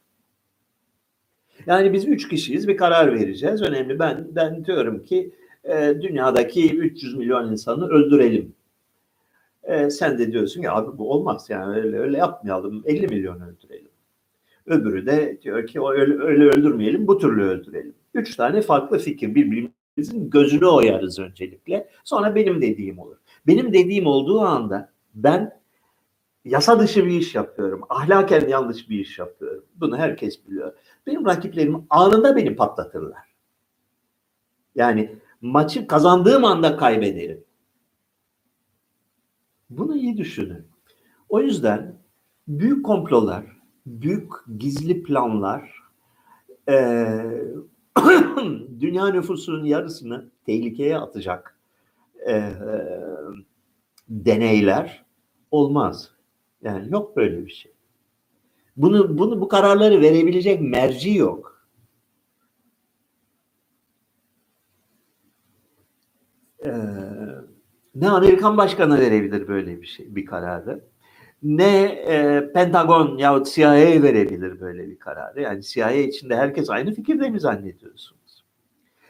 Yani biz üç kişiyiz bir karar vereceğiz. Önemli ben ben diyorum ki e, dünyadaki 300 milyon insanı öldürelim. E, sen de diyorsun ya abi bu olmaz yani öyle öyle yapmayalım 50 milyon öldürelim. Öbürü de diyor ki öyle, öyle öldürmeyelim, bu türlü öldürelim. Üç tane farklı fikir birbirimizin gözünü oyarız öncelikle. Sonra benim dediğim olur. Benim dediğim olduğu anda ben yasa dışı bir iş yapıyorum. Ahlaken yanlış bir iş yapıyorum. Bunu herkes biliyor. Benim rakiplerim anında beni patlatırlar. Yani maçı kazandığım anda kaybederim. Bunu iyi düşünün. O yüzden büyük komplolar, büyük gizli planlar eee, dünya nüfusunun yarısını tehlikeye atacak eee, deneyler olmaz. Yani yok böyle bir şey. Bunu bunu bu kararları verebilecek merci yok. Ee, ne Amerikan başkanı verebilir böyle bir şey, bir kararı. Ne e, Pentagon yahut CIA verebilir böyle bir kararı. Yani CIA içinde herkes aynı fikirde mi zannediyorsunuz?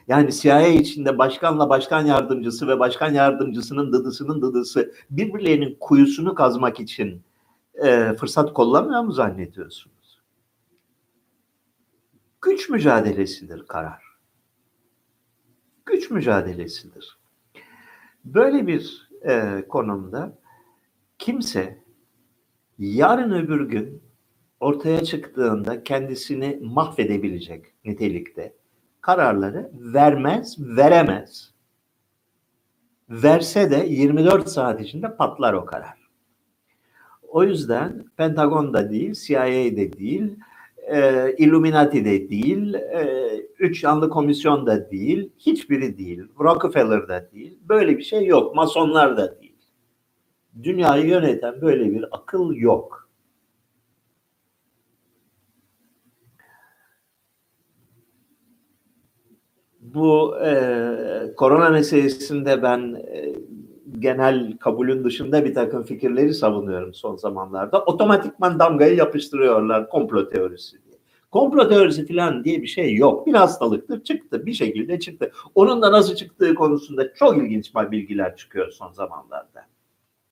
Yani CIA içinde başkanla başkan yardımcısı ve başkan yardımcısının dıdısının dıdısı birbirlerinin kuyusunu kazmak için e, fırsat kollamıyor mu zannediyorsunuz? Güç mücadelesidir karar. Güç mücadelesidir. Böyle bir e, konumda kimse yarın öbür gün ortaya çıktığında kendisini mahvedebilecek nitelikte kararları vermez, veremez. Verse de 24 saat içinde patlar o karar. O yüzden Pentagon'da değil, CIA'de değil, e, Illuminati'de değil, e, Üç Yanlı Komisyon'da değil, hiçbiri değil, Rockefeller'da değil. Böyle bir şey yok. Masonlar değil. Dünyayı yöneten böyle bir akıl yok. Bu e, korona meselesinde ben e, genel kabulün dışında bir takım fikirleri savunuyorum son zamanlarda. Otomatikman damgayı yapıştırıyorlar komplo teorisi diye. Komplo teorisi falan diye bir şey yok. Bir hastalıktır çıktı bir şekilde çıktı. Onun da nasıl çıktığı konusunda çok ilginç bilgiler çıkıyor son zamanlarda.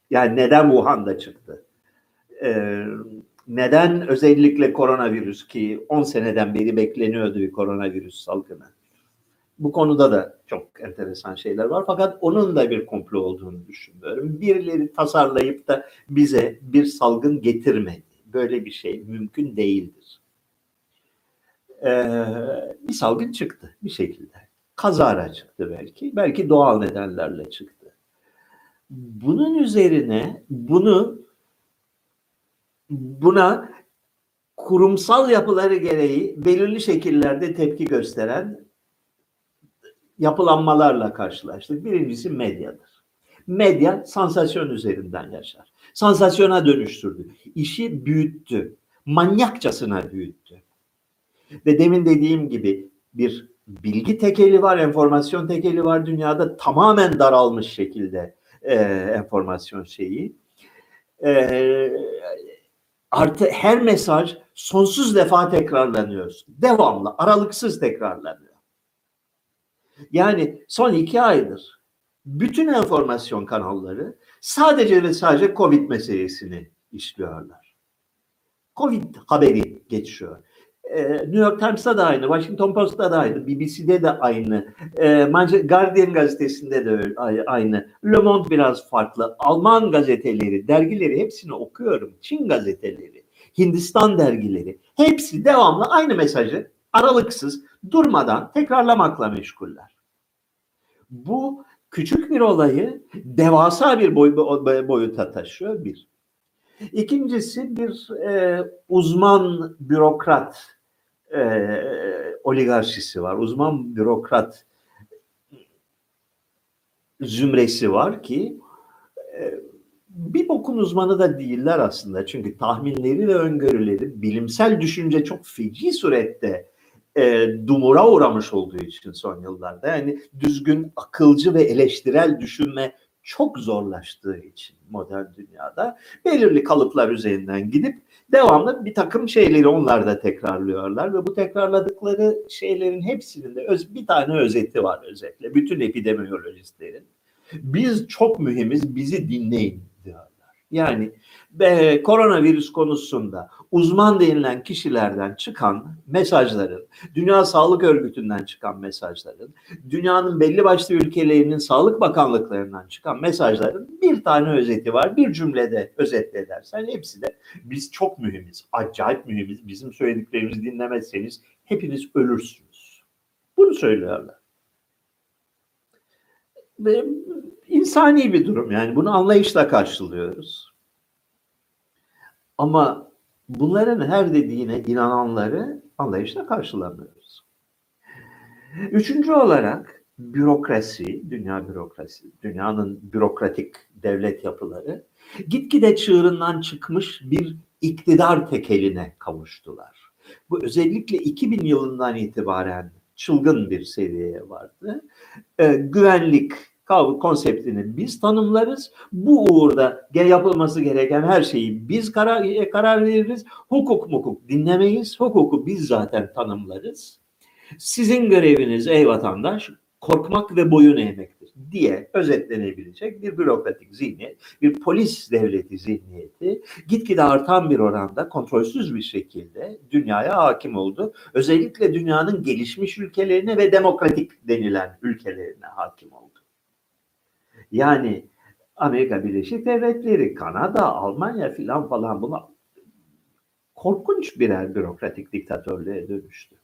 Yani neden Wuhan'da çıktı? Ee, neden özellikle koronavirüs ki 10 seneden beri bekleniyordu bir koronavirüs salgını? Bu konuda da çok enteresan şeyler var. Fakat onun da bir komplo olduğunu düşünüyorum. Birileri tasarlayıp da bize bir salgın getirmedi. Böyle bir şey mümkün değildir. Ee, bir salgın çıktı bir şekilde. Kazara çıktı belki. Belki doğal nedenlerle çıktı. Bunun üzerine bunu buna kurumsal yapıları gereği belirli şekillerde tepki gösteren yapılanmalarla karşılaştık. Birincisi medyadır. Medya sansasyon üzerinden yaşar. Sansasyona dönüştürdü. İşi büyüttü. Manyakçasına büyüttü. Ve demin dediğim gibi bir bilgi tekeli var, enformasyon tekeli var dünyada tamamen daralmış şekilde e, enformasyon şeyi. E, artı her mesaj sonsuz defa tekrarlanıyor. Devamlı, aralıksız tekrarlanıyor. Yani son iki aydır bütün enformasyon kanalları sadece ve sadece Covid meselesini işliyorlar. Covid haberi geçiyor. Ee, New York Times'ta da aynı, Washington Post'ta da aynı, BBC'de de aynı, ee, Guardian gazetesinde de aynı, Le Monde biraz farklı, Alman gazeteleri, dergileri hepsini okuyorum, Çin gazeteleri, Hindistan dergileri, hepsi devamlı aynı mesajı aralıksız durmadan tekrarlamakla meşguller. Bu küçük bir olayı devasa bir boy, boyuta taşıyor bir. İkincisi bir e, uzman bürokrat e, oligarşisi var. Uzman bürokrat zümresi var ki e, bir bokun uzmanı da değiller aslında. Çünkü tahminleri ve öngörüleri bilimsel düşünce çok feci surette e, dumura uğramış olduğu için son yıllarda yani düzgün, akılcı ve eleştirel düşünme çok zorlaştığı için modern dünyada belirli kalıplar üzerinden gidip devamlı bir takım şeyleri onlar da tekrarlıyorlar ve bu tekrarladıkları şeylerin hepsinin de öz, bir tane özeti var özetle bütün epidemiolojistlerin. Biz çok mühimiz, bizi dinleyin diyorlar. Yani e, koronavirüs konusunda uzman denilen kişilerden çıkan mesajların, Dünya Sağlık Örgütü'nden çıkan mesajların, dünyanın belli başlı ülkelerinin sağlık bakanlıklarından çıkan mesajların bir tane özeti var. Bir cümlede özetle edersen hepsi de biz çok mühimiz, acayip mühimiz. Bizim söylediklerimizi dinlemezseniz hepiniz ölürsünüz. Bunu söylüyorlar. Ve insani bir durum yani bunu anlayışla karşılıyoruz. Ama bunların her dediğine inananları anlayışla karşılamıyoruz. Üçüncü olarak bürokrasi, dünya bürokrasi, dünyanın bürokratik devlet yapıları gitgide çığırından çıkmış bir iktidar tekeline kavuştular. Bu özellikle 2000 yılından itibaren çılgın bir seviyeye vardı. Ee, güvenlik konseptini biz tanımlarız. Bu uğurda yapılması gereken her şeyi biz karar, e, karar veririz. Hukuk mukuk dinlemeyiz. Hukuku biz zaten tanımlarız. Sizin göreviniz ey vatandaş korkmak ve boyun eğmektir diye özetlenebilecek bir bürokratik zihniyet, bir polis devleti zihniyeti gitgide artan bir oranda kontrolsüz bir şekilde dünyaya hakim oldu. Özellikle dünyanın gelişmiş ülkelerine ve demokratik denilen ülkelerine hakim oldu. Yani Amerika Birleşik Devletleri, Kanada, Almanya filan falan buna korkunç birer bürokratik diktatörlüğe dönüştü.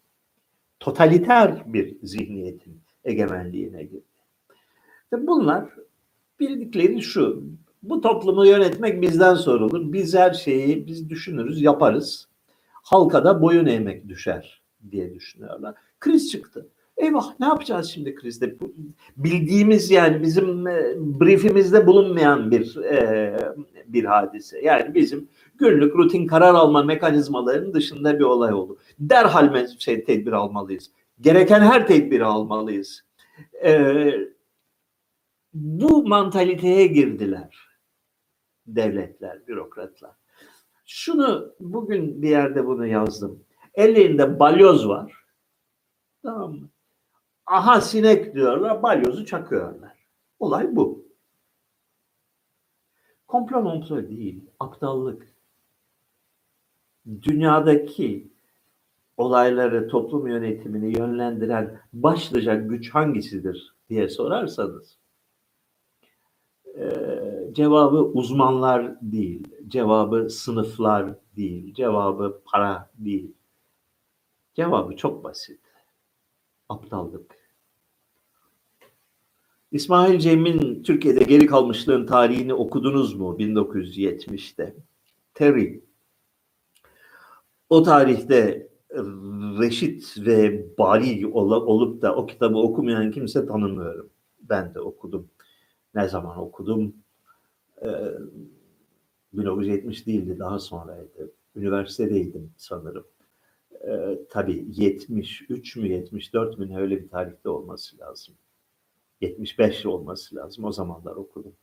Totaliter bir zihniyetin egemenliğine girdi. Bunlar bildikleri şu, bu toplumu yönetmek bizden sorulur. Biz her şeyi biz düşünürüz, yaparız. Halka da boyun eğmek düşer diye düşünüyorlar. Kriz çıktı. Eyvah ne yapacağız şimdi krizde? Bildiğimiz yani bizim e, briefimizde bulunmayan bir e, bir hadise. Yani bizim günlük rutin karar alma mekanizmalarının dışında bir olay oldu. Derhal şey, tedbir almalıyız. Gereken her tedbiri almalıyız. E, bu mantaliteye girdiler devletler, bürokratlar. Şunu bugün bir yerde bunu yazdım. Ellerinde balyoz var. Tamam mı? Aha sinek diyorlar, balyozu çakıyorlar. Olay bu. Komplo momplo değil, aptallık. Dünyadaki olayları, toplum yönetimini yönlendiren başlıca güç hangisidir diye sorarsanız e, cevabı uzmanlar değil, cevabı sınıflar değil, cevabı para değil. Cevabı çok basit aptallık. İsmail Cem'in Türkiye'de geri kalmışlığın tarihini okudunuz mu 1970'te? Terry. O tarihte reşit ve bari olup da o kitabı okumayan kimse tanımıyorum. Ben de okudum. Ne zaman okudum? Ee, 1970 değildi, daha sonraydı. Üniversitedeydim sanırım e, tabii 73 mü 74 mü öyle bir tarihte olması lazım. 75 olması lazım. O zamanlar okudum.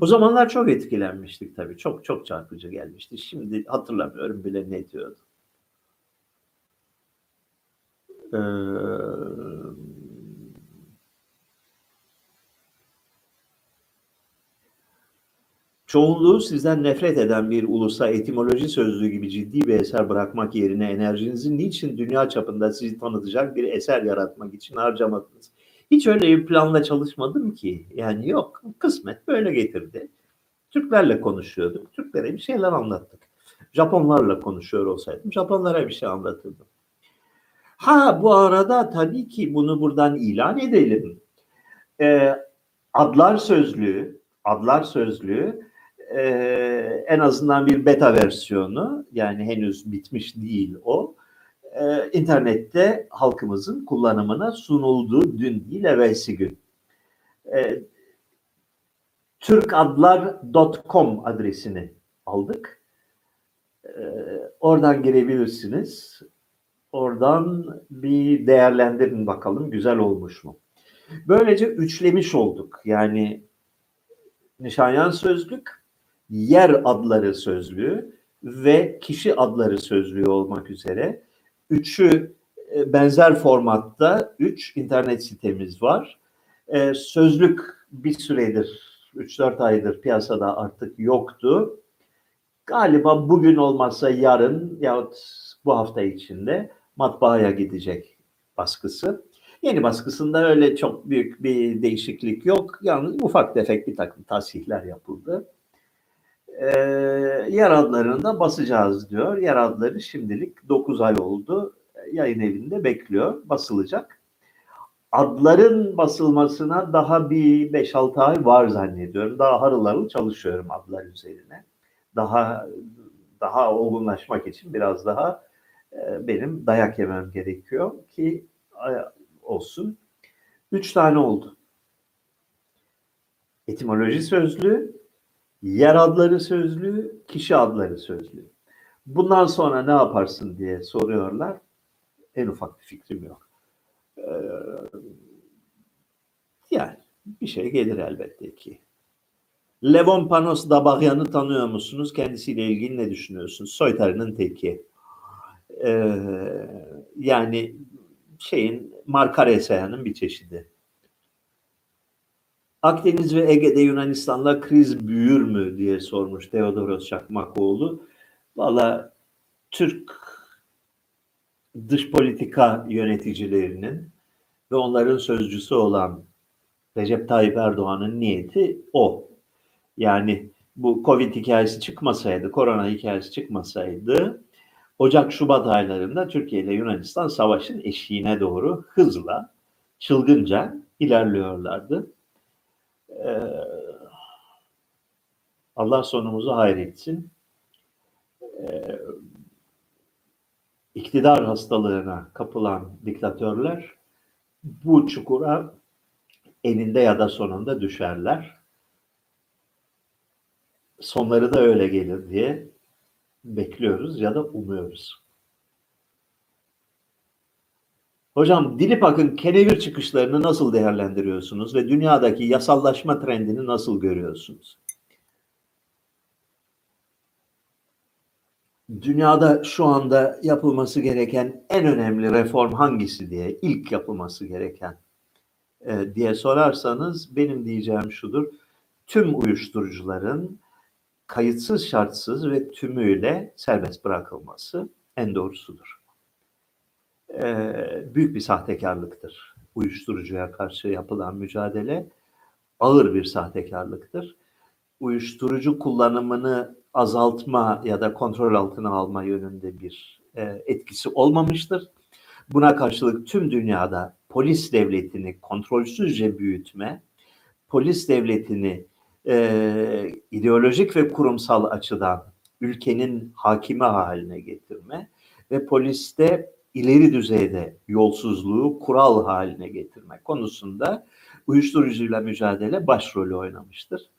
O zamanlar çok etkilenmiştik tabii. Çok çok çarpıcı gelmişti. Şimdi hatırlamıyorum bile ne diyordu. Ee, Çoğunluğu sizden nefret eden bir ulusa etimoloji sözlüğü gibi ciddi bir eser bırakmak yerine enerjinizi niçin dünya çapında sizi tanıtacak bir eser yaratmak için harcamadınız? Hiç öyle bir planla çalışmadım ki. Yani yok. Kısmet böyle getirdi. Türklerle konuşuyorduk. Türklere bir şeyler anlattık. Japonlarla konuşuyor olsaydım Japonlara bir şey anlatırdım. Ha bu arada tabii ki bunu buradan ilan edelim. Ee, adlar sözlüğü, adlar sözlüğü e, en azından bir beta versiyonu yani henüz bitmiş değil o e, internette halkımızın kullanımına sunuldu dün değil evvelsi gün. E, Türkadlar.com adresini aldık. E, oradan girebilirsiniz. Oradan bir değerlendirin bakalım güzel olmuş mu? Böylece üçlemiş olduk. Yani Nişanyan Sözlük, yer adları sözlüğü ve kişi adları sözlüğü olmak üzere üçü e, benzer formatta üç internet sitemiz var. E, sözlük bir süredir 3-4 aydır piyasada artık yoktu. galiba bugün olmazsa yarın yahut bu hafta içinde matbaaya gidecek baskısı. Yeni baskısında öyle çok büyük bir değişiklik yok. Yalnız ufak tefek bir takım tasihler yapıldı. Ee, yer adlarını da basacağız diyor. Yer adları şimdilik 9 ay oldu. Yayın evinde bekliyor. Basılacak. Adların basılmasına daha bir 5-6 ay var zannediyorum. Daha harıl harıl çalışıyorum adlar üzerine. Daha daha olgunlaşmak için biraz daha e, benim dayak yemem gerekiyor ki e, olsun. Üç tane oldu. Etimoloji sözlüğü, yer adları sözlüğü, kişi adları sözlüğü. Bundan sonra ne yaparsın diye soruyorlar. En ufak bir fikrim yok. Ee, yani bir şey gelir elbette ki. Levon Panos Dabagyan'ı tanıyor musunuz? Kendisiyle ilgili ne düşünüyorsunuz? Soytarı'nın teki. Ee, yani şeyin Markar Esayan'ın bir çeşidi. Akdeniz ve Ege'de Yunanistan'la kriz büyür mü diye sormuş Teodoros Çakmakoğlu. Valla Türk dış politika yöneticilerinin ve onların sözcüsü olan Recep Tayyip Erdoğan'ın niyeti o. Yani bu Covid hikayesi çıkmasaydı, korona hikayesi çıkmasaydı Ocak-Şubat aylarında Türkiye ile Yunanistan savaşın eşiğine doğru hızla, çılgınca ilerliyorlardı. Ee, Allah sonumuzu hayretsin. Ee, iktidar hastalığına kapılan diktatörler bu çukura eninde ya da sonunda düşerler. Sonları da öyle gelir diye bekliyoruz ya da umuyoruz. Hocam Dilipak'ın kenevir çıkışlarını nasıl değerlendiriyorsunuz ve dünyadaki yasallaşma trendini nasıl görüyorsunuz? Dünyada şu anda yapılması gereken en önemli reform hangisi diye ilk yapılması gereken e, diye sorarsanız benim diyeceğim şudur. Tüm uyuşturucuların kayıtsız şartsız ve tümüyle serbest bırakılması en doğrusudur. Ee, büyük bir sahtekarlıktır. Uyuşturucuya karşı yapılan mücadele ağır bir sahtekarlıktır. Uyuşturucu kullanımını azaltma ya da kontrol altına alma yönünde bir e, etkisi olmamıştır. Buna karşılık tüm dünyada polis devletini kontrolsüzce büyütme, polis devletini e, ideolojik ve kurumsal açıdan ülkenin hakimi haline getirme ve poliste ileri düzeyde yolsuzluğu kural haline getirme konusunda uyuşturucuyla mücadele başrolü oynamıştır.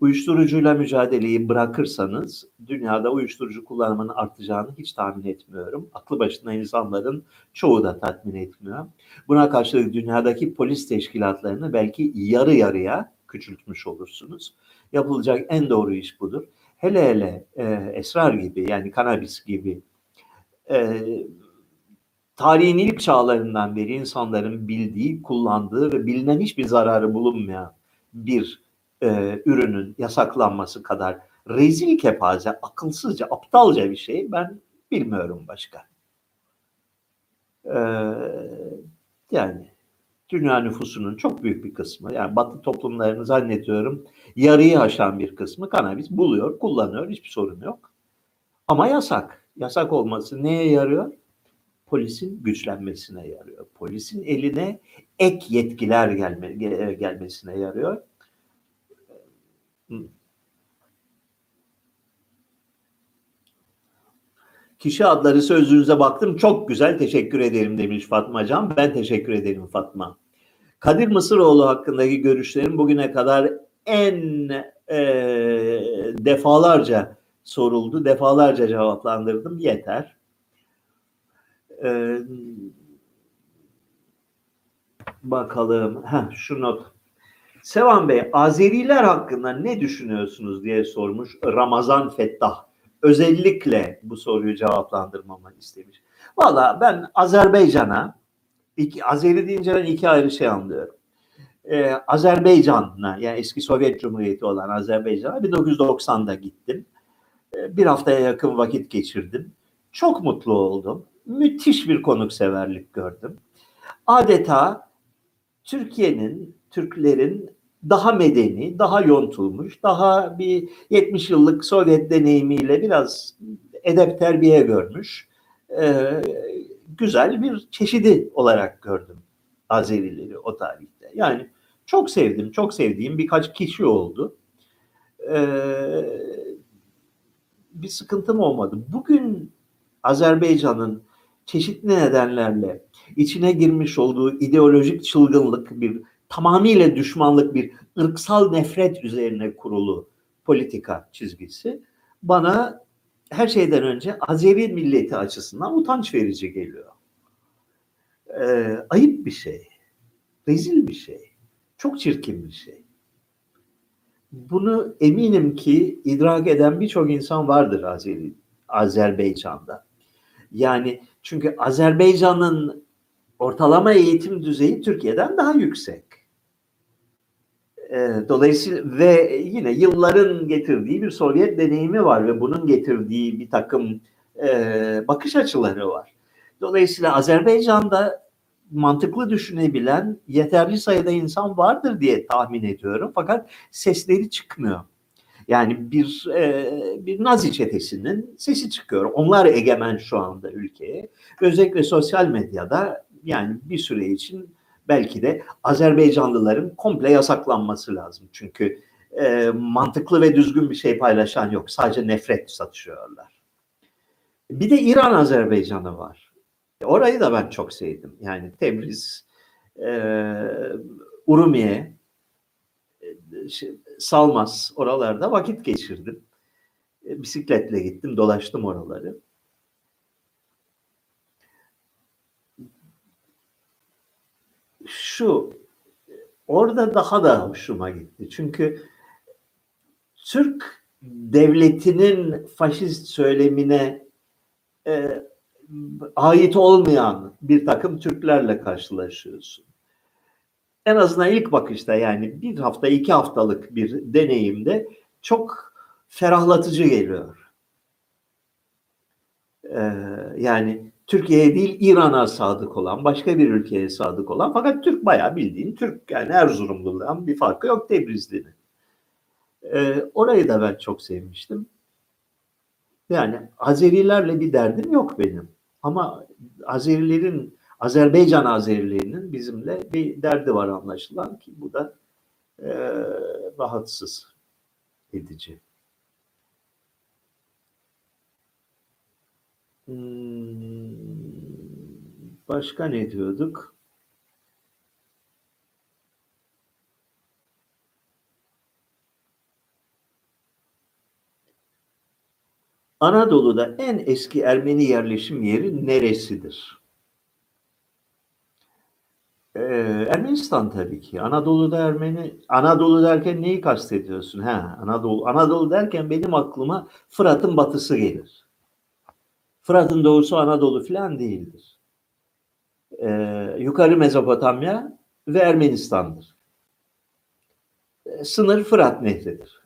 Uyuşturucuyla mücadeleyi bırakırsanız dünyada uyuşturucu kullanımının artacağını hiç tahmin etmiyorum. Aklı başında insanların çoğu da tatmin etmiyor. Buna karşılık dünyadaki polis teşkilatlarını belki yarı yarıya küçültmüş olursunuz. Yapılacak en doğru iş budur. Hele hele e, esrar gibi yani kanabis gibi e, tarihin ilk çağlarından beri insanların bildiği, kullandığı ve bilinen hiçbir zararı bulunmayan bir e, ürünün yasaklanması kadar rezil kepaze, akılsızca, aptalca bir şey ben bilmiyorum başka. Ee, yani dünya nüfusunun çok büyük bir kısmı yani batı toplumlarını zannediyorum yarıyı aşan bir kısmı kanabis buluyor, kullanıyor. Hiçbir sorun yok. Ama yasak. Yasak olması neye yarıyor? Polisin güçlenmesine yarıyor. Polisin eline ek yetkiler gelme, gelmesine yarıyor. Kişi adları sözlüğünüze baktım. Çok güzel teşekkür ederim demiş Fatma Can. Ben teşekkür ederim Fatma. Kadir Mısıroğlu hakkındaki görüşlerim bugüne kadar en e, defalarca soruldu. Defalarca cevaplandırdım. Yeter. E, bakalım. Heh, şu not. Sevan Bey, Azeriler hakkında ne düşünüyorsunuz diye sormuş Ramazan Fettah özellikle bu soruyu cevaplandırmamı istemiş. Valla ben Azerbaycan'a, iki, Azeri deyince ben iki ayrı şey anlıyorum. Ee, Azerbaycan'a yani eski Sovyet Cumhuriyeti olan Azerbaycan'a 1990'da gittim. E, Bir haftaya yakın vakit geçirdim. Çok mutlu oldum. Müthiş bir konukseverlik gördüm. Adeta Türkiye'nin, Türklerin daha medeni, daha yontulmuş, daha bir 70 yıllık Sovyet deneyimiyle biraz edep terbiye görmüş, e, güzel bir çeşidi olarak gördüm Azerileri o tarihte. Yani çok sevdim, çok sevdiğim birkaç kişi oldu. Ee, bir sıkıntım olmadı. Bugün Azerbaycan'ın çeşitli nedenlerle içine girmiş olduğu ideolojik çılgınlık bir tamamıyla düşmanlık bir ırksal nefret üzerine kurulu politika çizgisi bana her şeyden önce Azeri milleti açısından utanç verici geliyor. Ee, ayıp bir şey. Rezil bir şey. Çok çirkin bir şey. Bunu eminim ki idrak eden birçok insan vardır Azeri, Azerbaycan'da. Yani çünkü Azerbaycan'ın ortalama eğitim düzeyi Türkiye'den daha yüksek. Ee, Dolayısıyla ve yine yılların getirdiği bir Sovyet deneyimi var ve bunun getirdiği bir takım e, bakış açıları var. Dolayısıyla Azerbaycan'da mantıklı düşünebilen yeterli sayıda insan vardır diye tahmin ediyorum. Fakat sesleri çıkmıyor. Yani bir e, bir Nazi çetesinin sesi çıkıyor. Onlar egemen şu anda ülkeye. Özellikle sosyal medyada yani bir süre için belki de Azerbaycanlıların komple yasaklanması lazım. Çünkü e, mantıklı ve düzgün bir şey paylaşan yok. Sadece nefret satışıyorlar. Bir de İran Azerbaycan'ı var. Orayı da ben çok sevdim. Yani Tebriz, e, Urumiye, e, şey, Salmas oralarda vakit geçirdim. E, bisikletle gittim, dolaştım oraları. Şu, orada daha da hoşuma gitti. Çünkü Türk devletinin faşist söylemine e, ait olmayan bir takım Türklerle karşılaşıyorsun. En azından ilk bakışta yani bir hafta iki haftalık bir deneyimde çok ferahlatıcı geliyor. Ee, yani Türkiye'ye değil İran'a sadık olan, başka bir ülkeye sadık olan fakat Türk bayağı bildiğin Türk yani Erzurumlu'dan bir farkı yok Tebrizli'nin. Ee, orayı da ben çok sevmiştim. Yani Azerilerle bir derdim yok benim. Ama Azerilerin, Azerbaycan Azerilerinin bizimle bir derdi var anlaşılan ki bu da e, rahatsız edici. Hmm, başka ne diyorduk? Anadolu'da en eski Ermeni yerleşim yeri neresidir? Ee, Ermenistan tabii ki. Anadolu'da Ermeni, Anadolu derken neyi kastediyorsun? Ha, Anadolu. Anadolu derken benim aklıma Fırat'ın batısı gelir. Fırat'ın doğusu Anadolu falan değildir. Ee, yukarı Mezopotamya ve Ermenistan'dır. Ee, sınır Fırat Nehri'dir.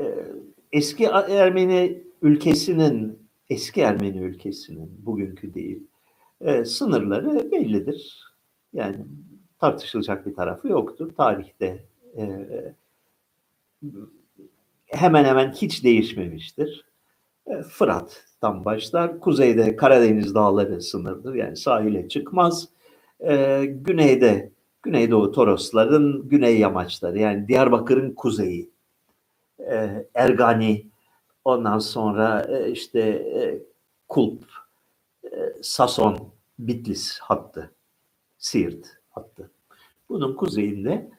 Ee, eski Ermeni ülkesinin, eski Ermeni ülkesinin, bugünkü değil, e, sınırları bellidir. Yani tartışılacak bir tarafı yoktur. Tarihte e, hemen hemen hiç değişmemiştir. E, Fırat'tan başlar. Kuzeyde Karadeniz dağları sınırdır. Yani sahile çıkmaz. E, güneyde Güneydoğu Torosların güney yamaçları yani Diyarbakır'ın kuzeyi. E, Ergani ondan sonra e, işte e, Kulp, Sason, Bitlis hattı, Siirt hattı. Bunun kuzeyinde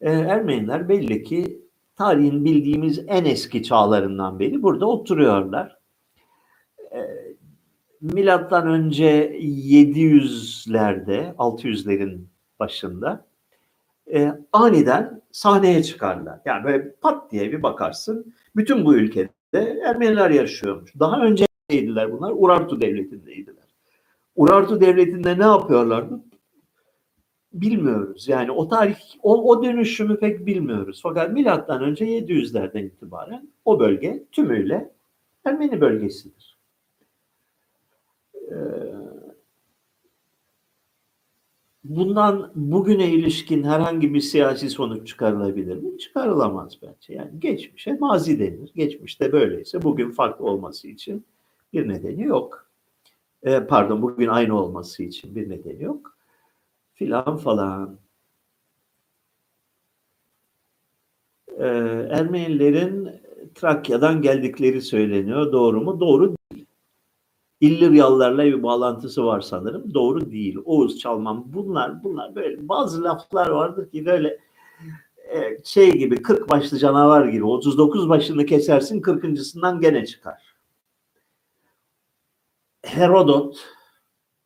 e, Ermeniler belli ki tarihin bildiğimiz en eski çağlarından beri burada oturuyorlar. E, milattan önce 700'lerde, 600'lerin başında e, aniden sahneye çıkarlar. Yani böyle pat diye bir bakarsın, bütün bu ülkede Ermeniler yaşıyormuş. Daha önce neydiler bunlar? Urartu devletindeydiler. Urartu devletinde ne yapıyorlardı? bilmiyoruz. Yani o tarih, o, o dönüşümü pek bilmiyoruz. Fakat milattan önce 700'lerden itibaren o bölge tümüyle Ermeni bölgesidir. Ee, bundan bugüne ilişkin herhangi bir siyasi sonuç çıkarılabilir mi? Çıkarılamaz bence. Yani geçmişe mazi denir. Geçmişte böyleyse bugün farklı olması için bir nedeni yok. Ee, pardon bugün aynı olması için bir nedeni yok. Filan falan. Ee, Ermenilerin Trakya'dan geldikleri söyleniyor. Doğru mu? Doğru değil. İlliryalılarla bir bağlantısı var sanırım. Doğru değil. Oğuz Çalman bunlar bunlar böyle bazı laflar vardır ki böyle e, şey gibi 40 başlı canavar gibi 39 başını kesersin 40.sından gene çıkar. Herodot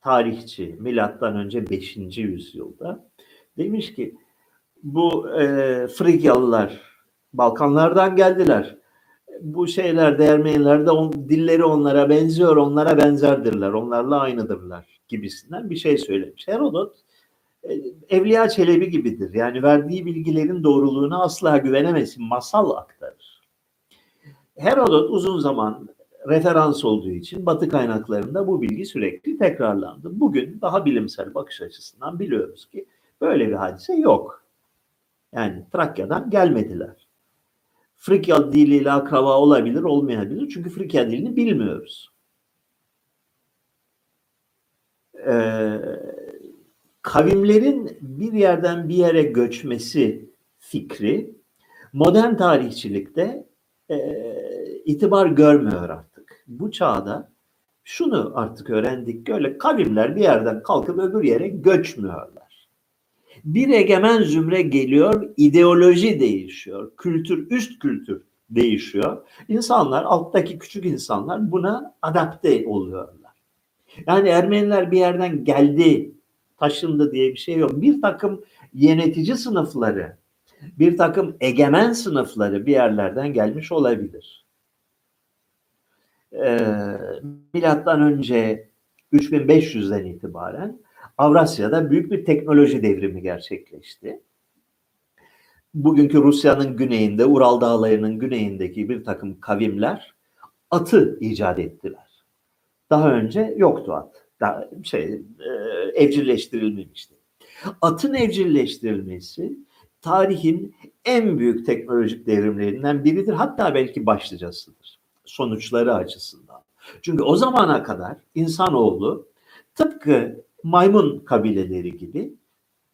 tarihçi milattan önce 5. yüzyılda demiş ki bu e, Frigyalılar Balkanlardan geldiler. Bu şeyler Ermeniler de on, dilleri onlara benziyor, onlara benzerdirler, onlarla aynıdırlar gibisinden bir şey söylemiş. Herodot e, Evliya Çelebi gibidir. Yani verdiği bilgilerin doğruluğuna asla güvenemezsin. Masal aktarır. Herodot uzun zaman referans olduğu için Batı kaynaklarında bu bilgi sürekli tekrarlandı. Bugün daha bilimsel bakış açısından biliyoruz ki böyle bir hadise yok. Yani Trakya'dan gelmediler. Frikya diliyle akraba olabilir, olmayabilir. Çünkü Frikya dilini bilmiyoruz. Ee, kavimlerin bir yerden bir yere göçmesi fikri modern tarihçilikte e, itibar görmüyor artık. Bu çağda şunu artık öğrendik ki öyle kavimler bir yerden kalkıp öbür yere göçmüyorlar. Bir egemen zümre geliyor, ideoloji değişiyor, kültür, üst kültür değişiyor. İnsanlar, alttaki küçük insanlar buna adapte oluyorlar. Yani Ermeniler bir yerden geldi, taşındı diye bir şey yok. Bir takım yönetici sınıfları, bir takım egemen sınıfları bir yerlerden gelmiş olabilir. Ee, milattan önce 3500'den itibaren Avrasya'da büyük bir teknoloji devrimi gerçekleşti. Bugünkü Rusya'nın güneyinde, Ural Dağları'nın güneyindeki bir takım kavimler atı icat ettiler. Daha önce yoktu at. Daha şey e, evcilleştirilmemişti. Atın evcilleştirilmesi tarihin en büyük teknolojik devrimlerinden biridir. Hatta belki başlıcasıdır. Sonuçları açısından. Çünkü o zamana kadar insanoğlu tıpkı maymun kabileleri gibi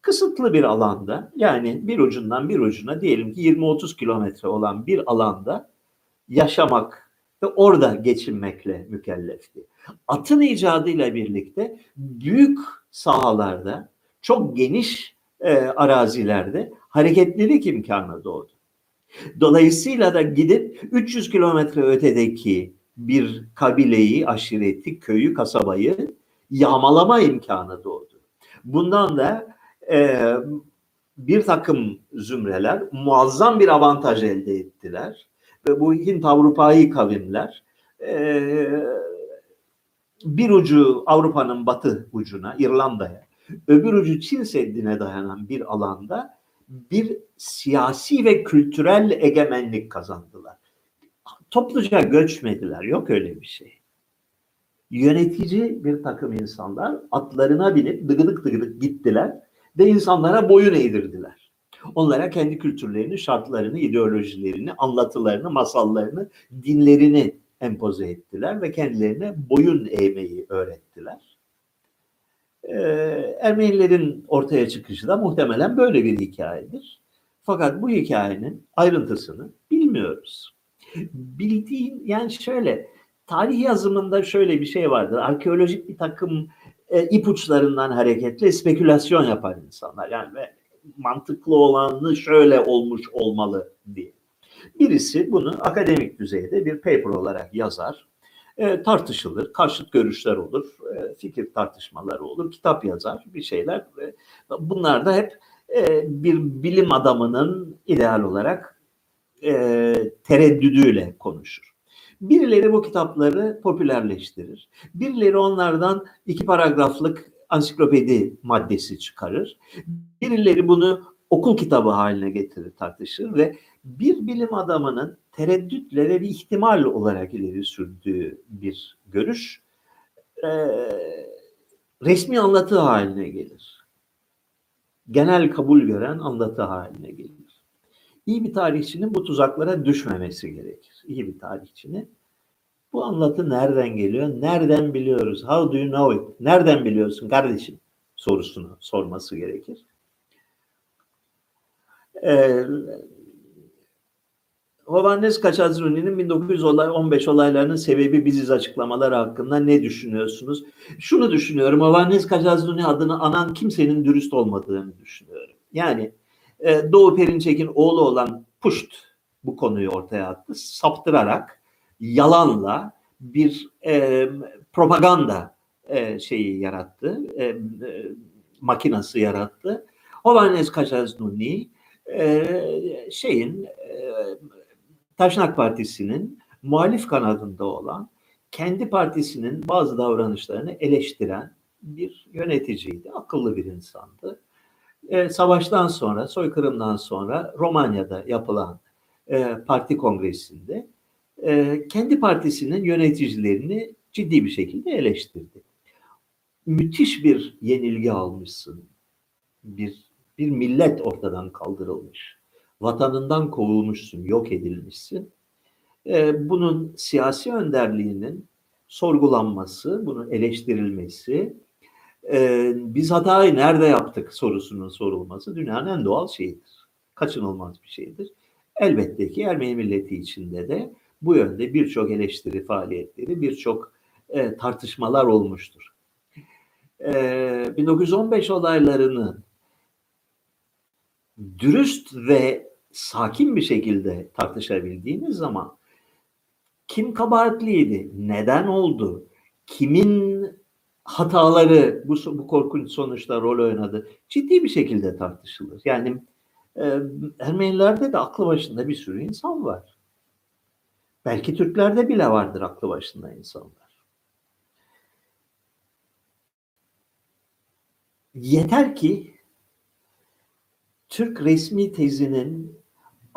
kısıtlı bir alanda yani bir ucundan bir ucuna diyelim ki 20-30 kilometre olan bir alanda yaşamak ve orada geçinmekle mükellefti. Atın icadıyla birlikte büyük sahalarda çok geniş e, arazilerde hareketlilik imkanı doğdu. Dolayısıyla da gidip 300 kilometre ötedeki bir kabileyi, aşireti, köyü, kasabayı yağmalama imkanı doğdu. Bundan da e, bir takım zümreler muazzam bir avantaj elde ettiler. Ve bu Hint Avrupa'yı kavimler e, bir ucu Avrupa'nın batı ucuna, İrlanda'ya, öbür ucu Çin Seddi'ne dayanan bir alanda bir siyasi ve kültürel egemenlik kazandılar. Topluca göçmediler. Yok öyle bir şey. Yönetici bir takım insanlar atlarına binip dıgıdık dıgıdık gittiler ve insanlara boyun eğdirdiler. Onlara kendi kültürlerini, şartlarını, ideolojilerini, anlatılarını, masallarını, dinlerini empoze ettiler ve kendilerine boyun eğmeyi öğrettiler. Ee, Ermenilerin ortaya çıkışı da muhtemelen böyle bir hikayedir. Fakat bu hikayenin ayrıntısını bilmiyoruz. Bildiğim yani şöyle tarih yazımında şöyle bir şey vardır. Arkeolojik bir takım e, ipuçlarından hareketle spekülasyon yapar insanlar. Yani ve mantıklı olanı şöyle olmuş olmalı diye. Birisi bunu akademik düzeyde bir paper olarak yazar. E, tartışılır, karşıt görüşler olur, e, fikir tartışmaları olur, kitap yazar, bir şeyler. E, bunlar da hep e, bir bilim adamının ideal olarak tereddüdüyle konuşur. Birileri bu kitapları popülerleştirir. Birileri onlardan iki paragraflık ansiklopedi maddesi çıkarır. Birileri bunu okul kitabı haline getirir, tartışır ve bir bilim adamının tereddütle ve bir ihtimal olarak ileri sürdüğü bir görüş e, resmi anlatı haline gelir. Genel kabul gören anlatı haline gelir. İyi bir tarihçinin bu tuzaklara düşmemesi gerekir. İyi bir tarihçinin bu anlatı nereden geliyor? Nereden biliyoruz? How do you know it? Nereden biliyorsun kardeşim? sorusunu sorması gerekir. Ee, Hovannes Kaçazruni'nin 1915 olaylarının sebebi biziz açıklamaları hakkında ne düşünüyorsunuz? Şunu düşünüyorum. Hovannes Kaçazruni adını anan kimsenin dürüst olmadığını düşünüyorum. Yani e, Doğu Perinçek'in oğlu olan Puşt bu konuyu ortaya attı. Saptırarak, yalanla bir e, propaganda e, şeyi yarattı. E, e, makinası yarattı. Hovannes Kaçazruni e, şeyin e, Taşnak Partisi'nin muhalif kanadında olan kendi partisinin bazı davranışlarını eleştiren bir yöneticiydi. Akıllı bir insandı. E, savaştan sonra, soykırımdan sonra Romanya'da yapılan e, parti kongresinde e, kendi partisinin yöneticilerini ciddi bir şekilde eleştirdi. Müthiş bir yenilgi almışsın. Bir, bir millet ortadan kaldırılmış vatanından kovulmuşsun, yok edilmişsin. Ee, bunun siyasi önderliğinin sorgulanması, bunun eleştirilmesi, e, biz hatayı nerede yaptık sorusunun sorulması dünyanın en doğal şeyidir. Kaçınılmaz bir şeydir. Elbette ki Ermeni milleti içinde de bu yönde birçok eleştiri faaliyetleri, birçok e, tartışmalar olmuştur. E, 1915 olaylarını dürüst ve sakin bir şekilde tartışabildiğimiz zaman kim kabahatliydi, neden oldu, kimin hataları bu, bu korkunç sonuçta rol oynadı ciddi bir şekilde tartışılır. Yani e, Ermenilerde de aklı başında bir sürü insan var. Belki Türklerde bile vardır aklı başında insanlar. Yeter ki Türk resmi tezinin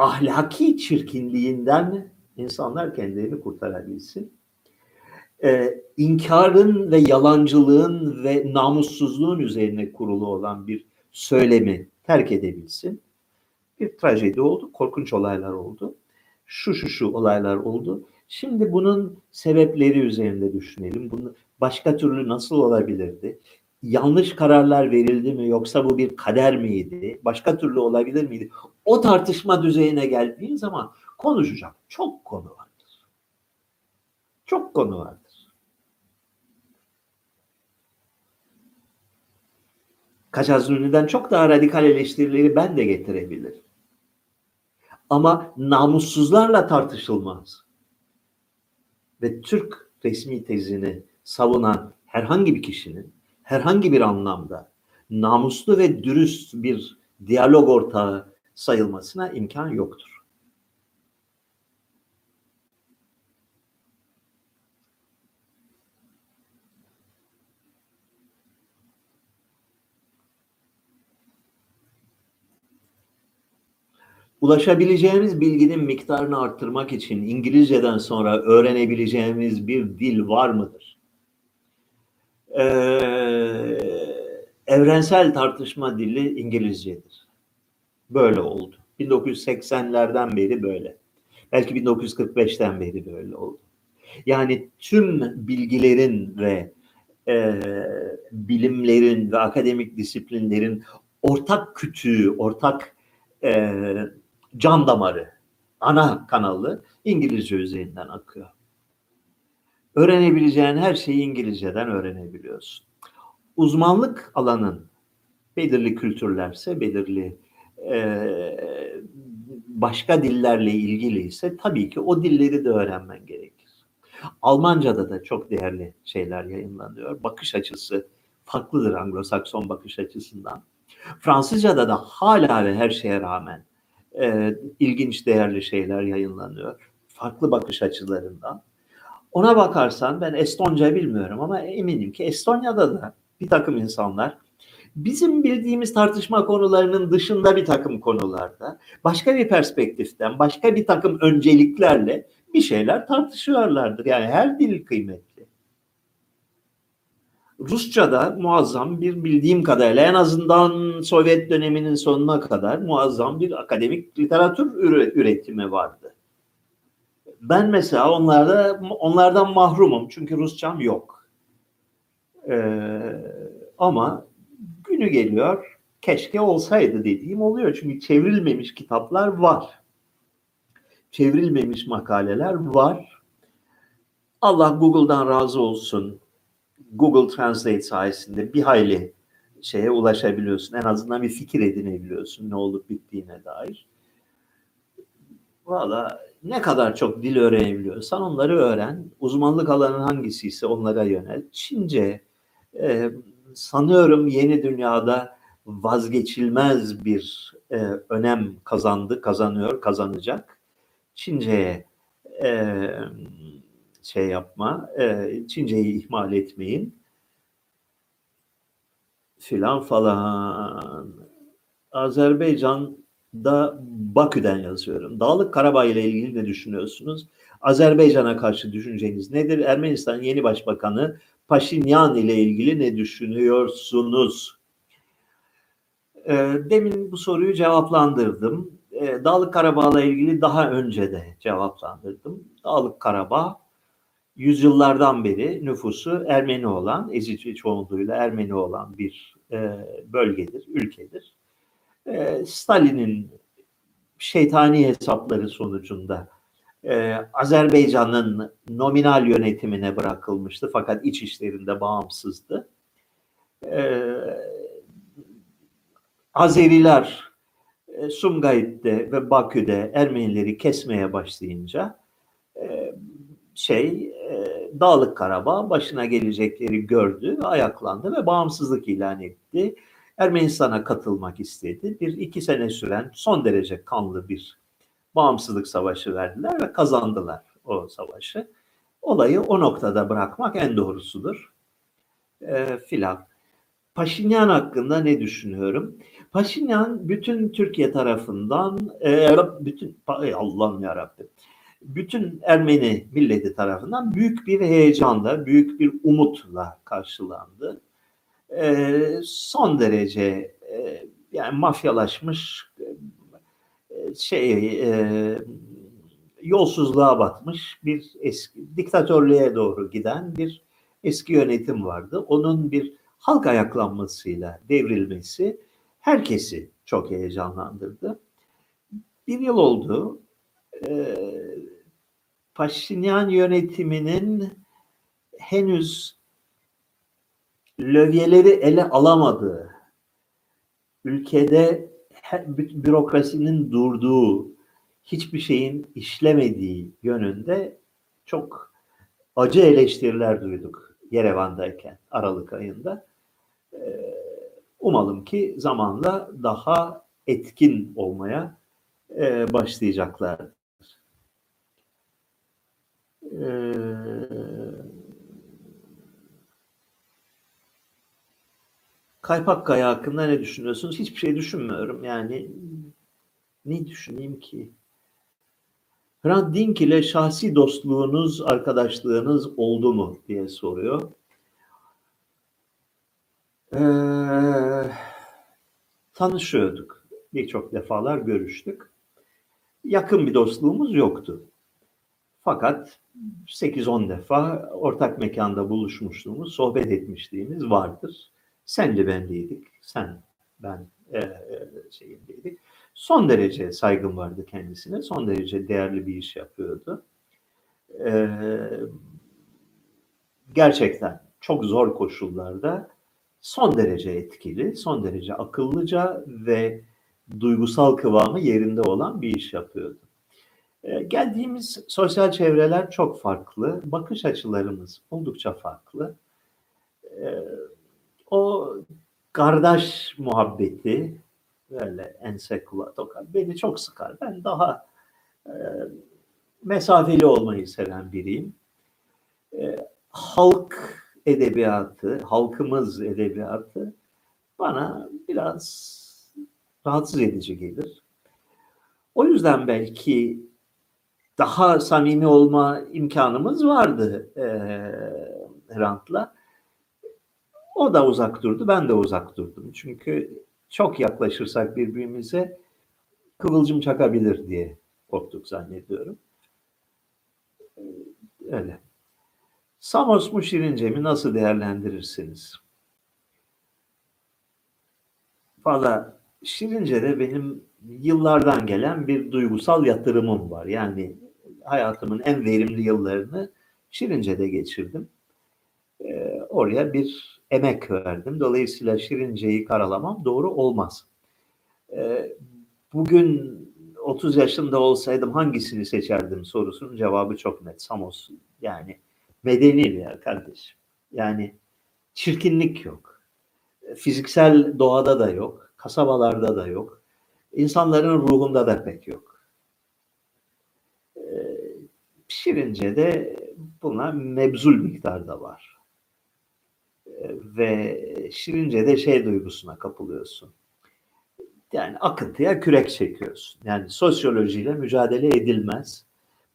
ahlaki çirkinliğinden insanlar kendilerini kurtarabilsin. Ee, inkarın ve yalancılığın ve namussuzluğun üzerine kurulu olan bir söylemi terk edebilsin. Bir trajedi oldu, korkunç olaylar oldu. Şu şu şu olaylar oldu. Şimdi bunun sebepleri üzerinde düşünelim. Bunu başka türlü nasıl olabilirdi? Yanlış kararlar verildi mi yoksa bu bir kader miydi? Başka türlü olabilir miydi? O tartışma düzeyine geldiğin zaman konuşacak çok konu vardır. Çok konu vardır. Kaçazuni'den çok daha radikal eleştirileri ben de getirebilirim. Ama namussuzlarla tartışılmaz. Ve Türk resmi tezini savunan herhangi bir kişinin herhangi bir anlamda namuslu ve dürüst bir diyalog ortağı sayılmasına imkan yoktur. Ulaşabileceğimiz bilginin miktarını arttırmak için İngilizceden sonra öğrenebileceğimiz bir dil var mıdır? E, evrensel tartışma dili İngilizcedir. Böyle oldu. 1980'lerden beri böyle. Belki 1945'ten beri böyle oldu. Yani tüm bilgilerin ve e, bilimlerin ve akademik disiplinlerin ortak kütüğü, ortak e, can damarı, ana kanalı İngilizce üzerinden akıyor. Öğrenebileceğin her şeyi İngilizceden öğrenebiliyorsun. Uzmanlık alanın belirli kültürlerse, belirli e, başka dillerle ilgili ise tabii ki o dilleri de öğrenmen gerekir. Almanca'da da çok değerli şeyler yayınlanıyor. Bakış açısı farklıdır Anglo-Sakson bakış açısından. Fransızca'da da hala ve her şeye rağmen e, ilginç değerli şeyler yayınlanıyor. Farklı bakış açılarından. Ona bakarsan ben Estonca bilmiyorum ama eminim ki Estonya'da da bir takım insanlar bizim bildiğimiz tartışma konularının dışında bir takım konularda başka bir perspektiften, başka bir takım önceliklerle bir şeyler tartışıyorlardır. Yani her dil kıymetli. Rusça'da muazzam bir bildiğim kadarıyla en azından Sovyet döneminin sonuna kadar muazzam bir akademik literatür üretimi vardı. Ben mesela onlarda onlardan mahrumum çünkü Rusçam yok. Ee, ama günü geliyor keşke olsaydı dediğim oluyor. Çünkü çevrilmemiş kitaplar var. Çevrilmemiş makaleler var. Allah Google'dan razı olsun. Google Translate sayesinde bir hayli şeye ulaşabiliyorsun. En azından bir fikir edinebiliyorsun ne olup bittiğine dair. Valla ne kadar çok dil öğrenebiliyorsan onları öğren. Uzmanlık alanın hangisiyse onlara yönel. Çince e, sanıyorum yeni dünyada vazgeçilmez bir e, önem kazandı, kazanıyor, kazanacak. Çince'ye e, şey yapma, e, Çince'yi ihmal etmeyin filan falan. Azerbaycan'da Bakü'den yazıyorum. Dağlık Karabağ ile ilgili ne düşünüyorsunuz? Azerbaycan'a karşı düşünceniz nedir? Ermenistan yeni başbakanı Paşinyan ile ilgili ne düşünüyorsunuz? E, demin bu soruyu cevaplandırdım. E, Dağlık Karabağ'la ilgili daha önce de cevaplandırdım. Dağlık Karabağ yüzyıllardan beri nüfusu Ermeni olan, ezici çoğunluğuyla Ermeni olan bir e, bölgedir, ülkedir. E, Stalin'in şeytani hesapları sonucunda e, Azerbaycan'ın nominal yönetimine bırakılmıştı fakat iç işlerinde bağımsızdı. E, Azeriler e, Sumgayit'te ve Bakü'de Ermenileri kesmeye başlayınca e, şey e, Dağlık Karabağ başına gelecekleri gördü, ayaklandı ve bağımsızlık ilan etti. Ermenistan'a katılmak istedi. Bir iki sene süren son derece kanlı bir bağımsızlık savaşı verdiler ve kazandılar o savaşı. Olayı o noktada bırakmak en doğrusudur. E, filan. Paşinyan hakkında ne düşünüyorum? Paşinyan bütün Türkiye tarafından, e, bütün Allah'ım yarabbim, bütün Ermeni milleti tarafından büyük bir heyecanla, büyük bir umutla karşılandı. E, son derece e, yani mafyalaşmış e, şey e, yolsuzluğa batmış bir eski diktatörlüğe doğru giden bir eski yönetim vardı. Onun bir halk ayaklanmasıyla devrilmesi herkesi çok heyecanlandırdı. Bir yıl oldu. E, Paşinyan yönetiminin henüz lövyeleri ele alamadığı, ülkede bürokrasinin durduğu, hiçbir şeyin işlemediği yönünde çok acı eleştiriler duyduk Yerevan'dayken Aralık ayında. Ee, umalım ki zamanla daha etkin olmaya e, başlayacaklardır. Ee, Kaypakkaya hakkında ne düşünüyorsunuz? Hiçbir şey düşünmüyorum. Yani ne düşüneyim ki? Hrant Dink ile şahsi dostluğunuz, arkadaşlığınız oldu mu diye soruyor. Ee, tanışıyorduk. Birçok defalar görüştük. Yakın bir dostluğumuz yoktu. Fakat 8-10 defa ortak mekanda buluşmuşluğumuz, sohbet etmişliğimiz vardır. Senli benliydik, sen, ben e, e, şeyindeydik. Son derece saygım vardı kendisine, son derece değerli bir iş yapıyordu. E, gerçekten çok zor koşullarda son derece etkili, son derece akıllıca ve duygusal kıvamı yerinde olan bir iş yapıyordu. E, geldiğimiz sosyal çevreler çok farklı, bakış açılarımız oldukça farklı. O kardeş muhabbeti böyle ense kulağa tokar beni çok sıkar. Ben daha e, mesafeli olmayı seven biriyim. E, halk edebiyatı, halkımız edebiyatı bana biraz rahatsız edici gelir. O yüzden belki daha samimi olma imkanımız vardı e, Hrant'la. O da uzak durdu, ben de uzak durdum. Çünkü çok yaklaşırsak birbirimize kıvılcım çakabilir diye korktuk zannediyorum. Öyle. Samos mu Şirince mi nasıl değerlendirirsiniz? Valla Şirince'de benim yıllardan gelen bir duygusal yatırımım var. Yani hayatımın en verimli yıllarını Şirince'de geçirdim. Ee, oraya bir emek verdim. Dolayısıyla Şirince'yi karalamam doğru olmaz. Ee, bugün 30 yaşında olsaydım hangisini seçerdim sorusunun cevabı çok net. Samos yani medeni bir yer kardeşim. Yani çirkinlik yok. Fiziksel doğada da yok. Kasabalarda da yok. İnsanların ruhunda da pek yok. Ee, Şirince'de buna mebzul miktarda var. Ve Şirince'de şey duygusuna kapılıyorsun. Yani akıntıya kürek çekiyorsun. Yani sosyolojiyle mücadele edilmez.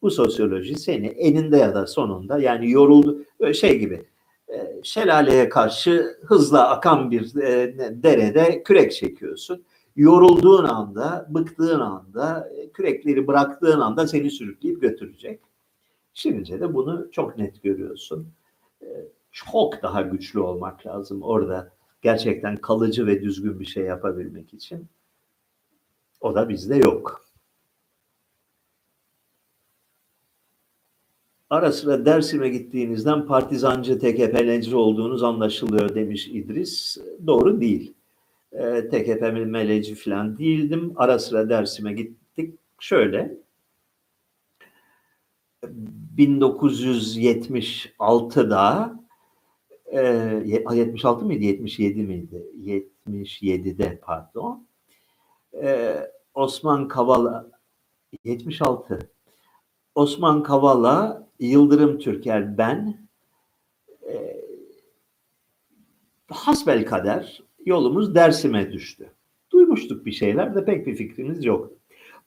Bu sosyoloji seni eninde ya da sonunda yani yoruldu şey gibi e, şelaleye karşı hızla akan bir e, derede kürek çekiyorsun. Yorulduğun anda, bıktığın anda, e, kürekleri bıraktığın anda seni sürükleyip götürecek. Şimdi de bunu çok net görüyorsun. Çok daha güçlü olmak lazım orada gerçekten kalıcı ve düzgün bir şey yapabilmek için. O da bizde yok. Ara sıra Dersim'e gittiğinizden partizancı, TKP'lenci olduğunuz anlaşılıyor demiş İdris. Doğru değil. E, TKP meleci falan değildim. Ara sıra Dersim'e gittik. Şöyle, 1976'da e, 76 mıydı 77 miydi 77'de pardon e, Osman Kavala 76 Osman Kavala Yıldırım Türker ben e, hasbel kader yolumuz Dersim'e düştü. Duymuştuk bir şeyler de pek bir fikrimiz yok.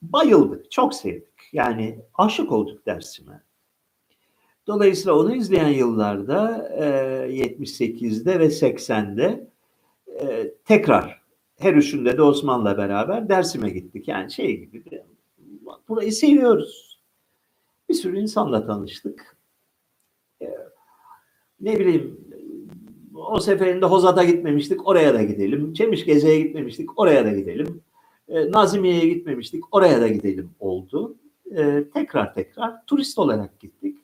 Bayıldık, çok sevdik. Yani aşık olduk Dersim'e. Dolayısıyla onu izleyen yıllarda e, 78'de ve 80'de e, tekrar her üçünde de Osman'la beraber Dersim'e gittik. Yani şey gibi burayı seviyoruz. Bir sürü insanla tanıştık. E, ne bileyim o seferinde Hozat'a gitmemiştik oraya da gidelim. Çemişgeze'ye gitmemiştik oraya da gidelim. E, Nazimiye'ye gitmemiştik oraya da gidelim oldu. E, tekrar tekrar turist olarak gittik.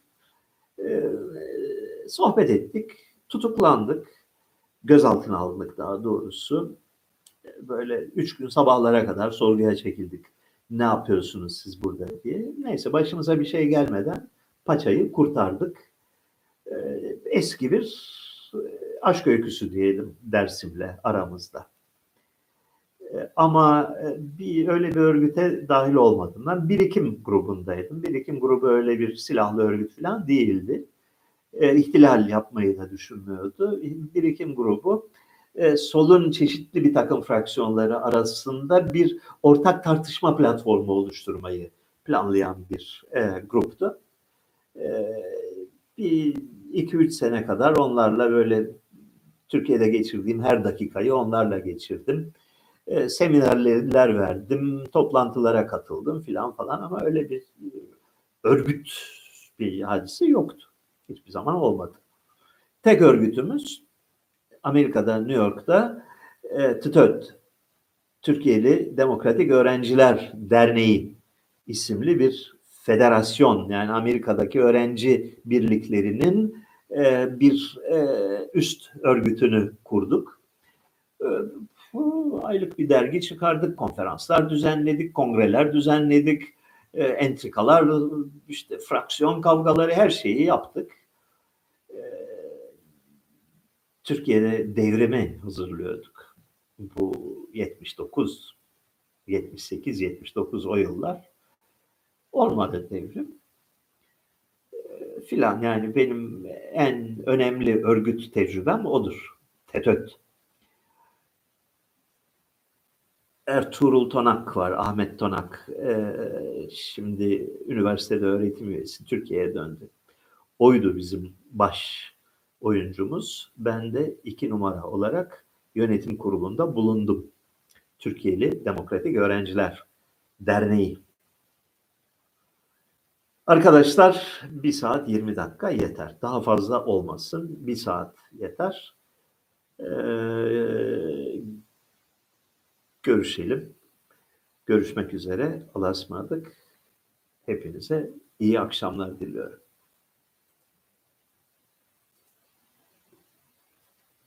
E, sohbet ettik. Tutuklandık. Gözaltına alındık daha doğrusu böyle üç gün sabahlara kadar sorguya çekildik. Ne yapıyorsunuz siz burada diye. Neyse başımıza bir şey gelmeden paçayı kurtardık. Ee, eski bir e, aşk öyküsü diyelim Dersim'le aramızda. Ee, ama e, bir öyle bir örgüte dahil olmadım. Ben birikim grubundaydım. Birikim grubu öyle bir silahlı örgüt falan değildi. E, ihtilal yapmayı da düşünmüyordu. Birikim grubu e, solun çeşitli bir takım fraksiyonları arasında bir ortak tartışma platformu oluşturmayı planlayan bir e, gruptu. E, bir iki üç sene kadar onlarla böyle Türkiye'de geçirdiğim her dakikayı onlarla geçirdim. E, seminerler verdim, toplantılara katıldım filan falan ama öyle bir örgüt bir hadise yoktu. Hiçbir zaman olmadı. Tek örgütümüz Amerika'da, New York'ta e, TÜTÖT, Türkiye'li Demokratik Öğrenciler Derneği isimli bir federasyon yani Amerika'daki öğrenci birliklerinin e, bir e, üst örgütünü kurduk. E, aylık bir dergi çıkardık, konferanslar düzenledik, kongreler düzenledik, e, entrikalar, işte fraksiyon kavgaları her şeyi yaptık. Türkiye'de devrimi hazırlıyorduk. Bu 79, 78, 79 o yıllar. Olmadı devrim. filan yani benim en önemli örgüt tecrübem odur. TETÖT. Ertuğrul Tonak var, Ahmet Tonak. Ee, şimdi üniversitede öğretim üyesi Türkiye'ye döndü. Oydu bizim baş oyuncumuz. Ben de iki numara olarak yönetim kurulunda bulundum. Türkiye'li Demokratik Öğrenciler Derneği. Arkadaşlar bir saat 20 dakika yeter. Daha fazla olmasın. Bir saat yeter. Ee, görüşelim. Görüşmek üzere. Allah'a ısmarladık. Hepinize iyi akşamlar diliyorum.